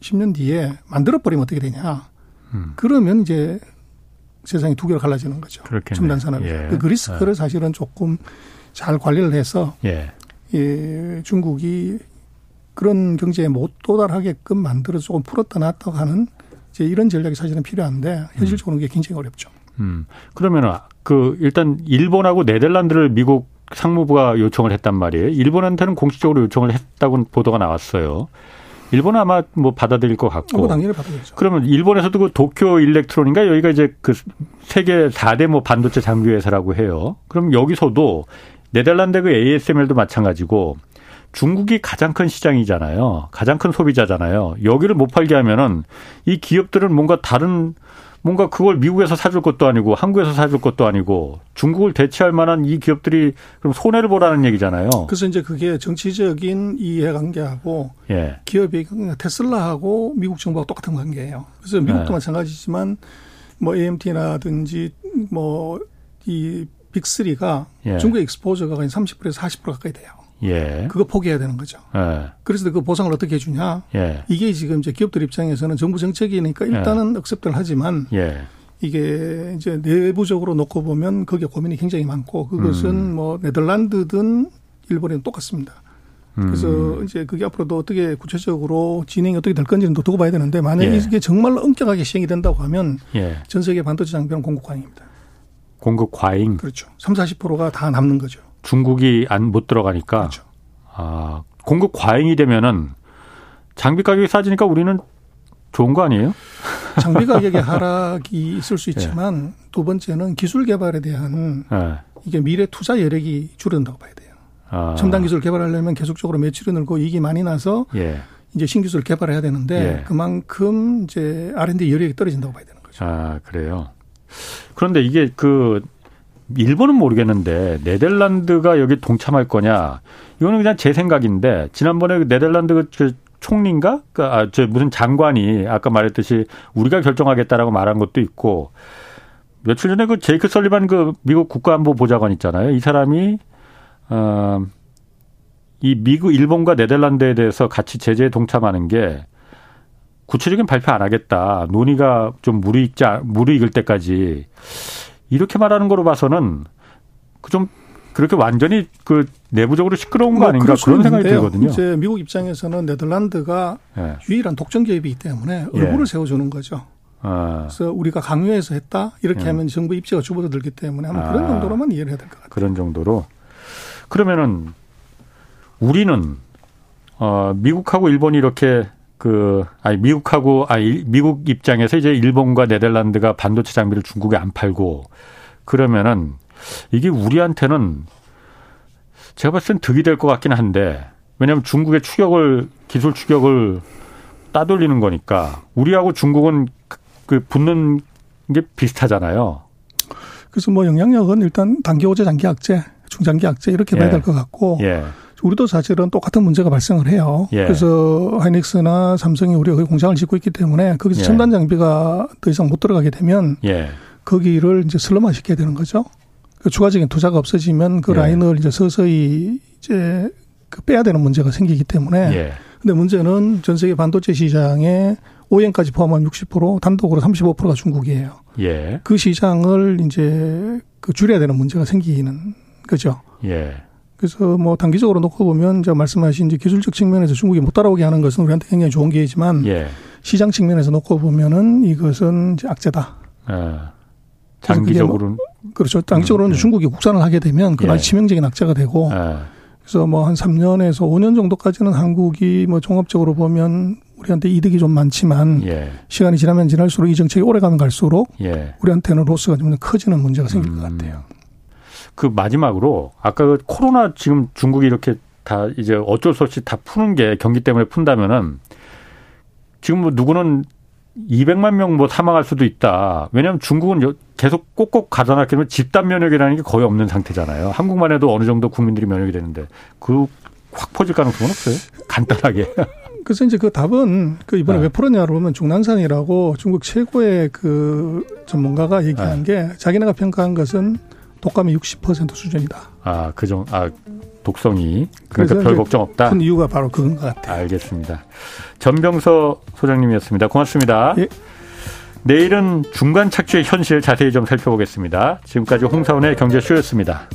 10년 뒤에 만들어 버리면 어떻게 되냐. 음. 그러면 이제 세상이 두 개로 갈라지는 거죠. 그렇겠네. 첨단 산업이. 예. 그 리스크를 예. 사실은 조금 잘 관리를 해서 예. 예, 중국이 그런 경제에 못 도달하게끔 만들어 조금 풀었다 놨다 하는 이제 이런 전략이 사실은 필요한데 현실적으로 음. 그게 굉장히 어렵죠. 음. 그러면 그 일단 일본하고 네덜란드를 미국 상무부가 요청을 했단 말이에요. 일본한테는 공식적으로 요청을 했다고 보도가 나왔어요. 일본은 아마 뭐 받아들일 것 같고. 뭐 당연히 받아들죠. 그러면 일본에서도 그 도쿄 일렉트론인가 여기가 이제 그 세계 4대 뭐 반도체 장비 회사라고 해요. 그럼 여기서도 네덜란드 그 ASML도 마찬가지고 중국이 가장 큰 시장이잖아요. 가장 큰 소비자잖아요. 여기를 못 팔게 하면은 이 기업들은 뭔가 다른 뭔가 그걸 미국에서 사줄 것도 아니고 한국에서 사줄 것도 아니고 중국을 대체할 만한 이 기업들이 그럼 손해를 보라는 얘기잖아요. 그래서 이제 그게 정치적인 이해관계하고 예. 기업이 테슬라하고 미국 정부하고 똑같은 관계예요. 그래서 미국도 예. 마찬가지지만 뭐 AMT라든지 뭐 이 빅3가 예. 중국 익스포저가 30%에서 40% 가까이 돼요. 예. 그거 포기해야 되는 거죠. 예. 그래서 그 보상을 어떻게 해주냐. 예. 이게 지금 이제 기업들 입장에서는 정부 정책이니까 일단은 예. 억셉트를 하지만 예. 이게 이제 내부적으로 놓고 보면 거기에 고민이 굉장히 많고 그것은 음. 뭐 네덜란드든 일본이든 똑같습니다. 그래서 음. 이제 그게 앞으로도 어떻게 구체적으로 진행이 어떻게 될 건지는 또 두고 봐야 되는데 만약에 예. 이게 정말로 엄격하게 시행이 된다고 하면 예. 전 세계 반도체 장비는 공급 과잉입니다. 공급 과잉? 그렇죠. 3, 40%가 다 남는 거죠. 중국이 안 못 들어가니까 그렇죠. 아, 공급 과잉이 되면은 장비 가격이 싸지니까 우리는 좋은 거 아니에요? 장비 가격의 하락이 있을 수 있지만 네. 두 번째는 기술 개발에 대한 네. 이게 미래 투자 여력이 줄어든다고 봐야 돼요. 아. 첨단 기술 개발하려면 계속적으로 매출이 늘고 이익이 많이 나서 예. 이제 신기술 개발해야 되는데 예. 그만큼 이제 R&D 여력이 떨어진다고 봐야 되는 거죠. 아 그래요. 그런데 이게 그 일본은 모르겠는데 네덜란드가 여기 동참할 거냐 이거는 그냥 제 생각인데 지난번에 그 네덜란드 그 총리인가 그, 아, 저 무슨 장관이 아까 말했듯이 우리가 결정하겠다라고 말한 것도 있고 며칠 전에 그 제이크 설리반 그 미국 국가안보 보좌관 있잖아요. 이 사람이 어, 이 미국, 일본과 네덜란드에 대해서 같이 제재에 동참하는 게 구체적인 발표 안 하겠다. 논의가 좀 무르익지, 무르익을 때까지 이렇게 말하는 거로 봐서는 그 좀 그렇게 완전히 그 내부적으로 시끄러운 거 뭐 아닌가 그런 생각이 들거든요. 이제 미국 입장에서는 네덜란드가 예. 유일한 독점 개입이기 때문에 얼굴을 예. 세워주는 거죠. 아. 그래서 우리가 강요해서 했다 이렇게 예. 하면 정부 입지가 줄어들기 때문에 아마 아. 그런 정도로만 이해를 해야 될 것 같아요. 그런 정도로 그러면은 우리는 어 미국하고 일본이 이렇게 그 아니 미국하고 아니 미국 입장에서 이제 일본과 네덜란드가 반도체 장비를 중국에 안 팔고 그러면은 이게 우리한테는 제가 봤을 땐 득이 될 것 같긴 한데 왜냐하면 중국의 추격을 기술 추격을 따돌리는 거니까 우리하고 중국은 그 붙는 게 비슷하잖아요. 그래서 뭐 영향력은 일단 단기 호재, 장기 악재, 중장기 악재 이렇게 봐야 예. 될것 같고 예. 우리도 사실은 똑같은 문제가 발생을 해요. 예. 그래서 하이닉스나 삼성이 우리가 거기 공장을 짓고 있기 때문에 거기서 예. 첨단 장비가 더 이상 못 들어가게 되면 예. 거기를 이제 슬럼화 시켜야 되는 거죠. 그 추가적인 투자가 없어지면 그 예. 라인을 이제 서서히 이제 그 빼야 되는 문제가 생기기 때문에. 예. 근데 문제는 전 세계 반도체 시장에 OEM까지 포함하면 60% 단독으로 35%가 중국이에요. 예. 그 시장을 이제 그 줄여야 되는 문제가 생기는 거죠. 예. 그래서 뭐 단기적으로 놓고 보면 제가 말씀하신 이제 기술적 측면에서 중국이 못 따라오게 하는 것은 우리한테 굉장히 좋은 기회지만 예. 시장 측면에서 놓고 보면은 이것은 이제 악재다. 예. 장기적으로는 뭐 그렇죠. 장기적으로는 음, 음. 중국이 국산을 하게 되면 그건 예. 치명적인 악재가 되고 예. 그래서 뭐 한 3년에서 5년 정도까지는 한국이 뭐 종합적으로 보면 우리한테 이득이 좀 많지만 예. 시간이 지나면 지날수록 이 정책이 오래 가면 갈수록 예. 우리한테는 로스가 좀 커지는 문제가 생길 음. 것 같아요. 그 마지막으로 아까 그 코로나 지금 중국이 이렇게 다 이제 어쩔 수 없이 다 푸는 게 경기 때문에 푼다면은 지금 뭐 누구는 200만 명 뭐 사망할 수도 있다. 왜냐하면 중국은 계속 꼭꼭 가져놨기 때문에 집단 면역이라는 게 거의 없는 상태잖아요. 한국만 해도 어느 정도 국민들이 면역이 되는데 그 확 퍼질 가능성은 없어요. 간단하게. 그래서 이제 그 답은 그 이번에 네. 왜 풀었냐로 보면 중난산이라고 중국 최고의 그 전문가가 얘기한 네. 게 자기네가 평가한 것은 독감이 60% 수준이다. 아, 그 정, 아, 독성이. 그러니까 별 걱정 없다. 큰 이유가 바로 그건 것 같아요. 알겠습니다. 전병서 소장님이었습니다. 고맙습니다. 예. 내일은 중간 착취의 현실 자세히 좀 살펴보겠습니다. 지금까지 홍사원의 경제쇼였습니다.